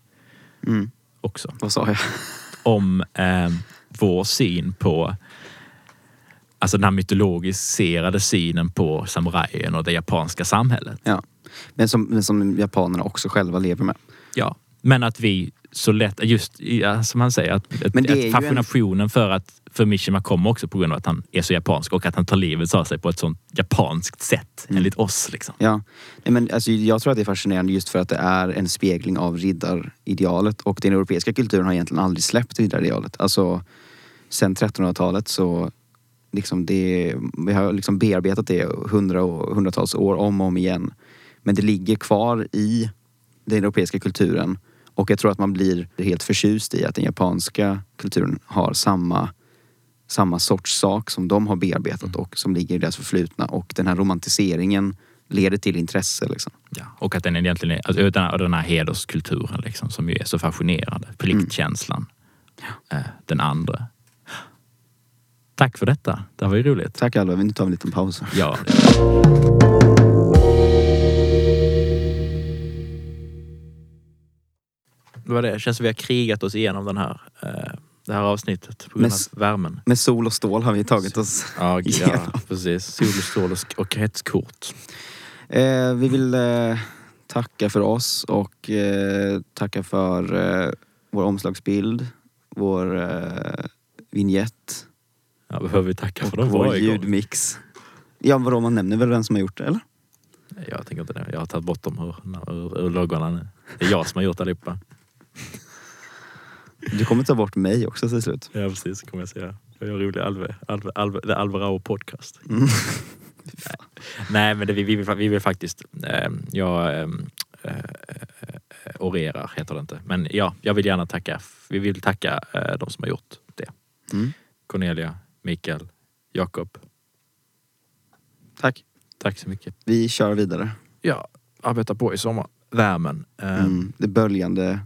Mm.
också.
Vad sa jag?
Om eh, vår syn på Alltså den här mytologiserade synen på samurajen och det japanska samhället.
Ja. Men som, men som japanerna också själva lever med.
Ja, men att vi så lätt, just som han säger, att, att, att fascinationen för, att, för Mishima kommer också på grund av att han är så japansk och att han tar livet av sig på ett sånt japanskt sätt,
Mm.
enligt oss. Liksom.
Ja. Nej, men alltså, jag tror att det är fascinerande just för att det är en spegling av riddaridealet och den europeiska kulturen har egentligen aldrig släppt riddaridealet. Alltså sen 1300-talet så liksom det, vi har liksom bearbetat det hundra och, hundratals år om och om igen. Men det ligger kvar i den europeiska kulturen och jag tror att man blir helt förtjust i att den japanska kulturen har samma samma sorts sak som de har bearbetat och som ligger i deras förflutna och den här romantiseringen leder till intresse liksom.
Ja. Och att den egentligen är, alltså, den, här, den här hederskulturen liksom, som ju är så fascinerande. Pliktkänslan. Eh, den andra. Tack för detta. Det var ju roligt.
Tack Alva, vi tar en liten paus.
Ja. Det var det. Känns som vi har krigat oss igenom den här, eh, det här avsnittet på grund
Men
av värmen.
Med sol och stål har vi tagit oss. *laughs*
Ja,
Ja.
ja precis. Sol och stål och och kretskort.
Eh, vi vill eh, tacka för oss och eh, tacka för eh, vår omslagsbild, vår eh, vignett
Ja, behöver vi tacka för dem
vår ljudmix. Ja, vadå, man nämner väl vem som har gjort det, eller?
Jag tänker inte det. Jag har tagit bort dem ur, ur, ur loggorna nu. Det är jag som har gjort allihopa.
Du kommer ta bort mig också till slut.
Ja, precis. kommer jag säga. Jag gör rolig Alve, Alve, Alve, The Alvarao podcast.
Mm. *laughs*
Nej, men det, vi, vi, vill, vi vill faktiskt... Eh, jag eh, eh, orerar, heter det inte. Men ja, jag vill gärna tacka. Vi vill tacka eh, de som har gjort det.
Mm.
Cornelia, Mikael, Jakob.
Tack.
Tack så mycket.
Vi kör vidare.
Ja, arbetar på i sommar. Värmen. Eh,
Mm. Det böljande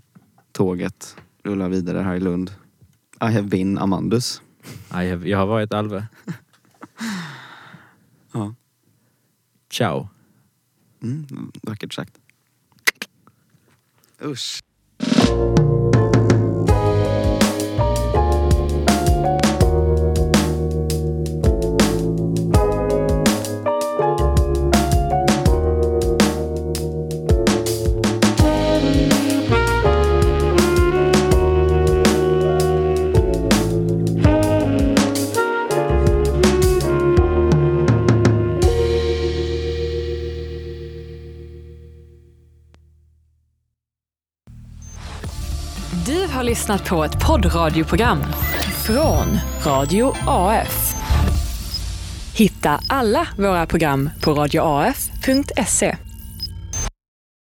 tåget rullar vidare här i Lund. I have been Amandus.
I have, jag har varit Alve. *laughs*
Ja.
Ciao.
Mm, vackert sagt. Usch.
Lyssnat på ett poddradioprogram från Radio AF. Hitta alla våra program på radioaf.se.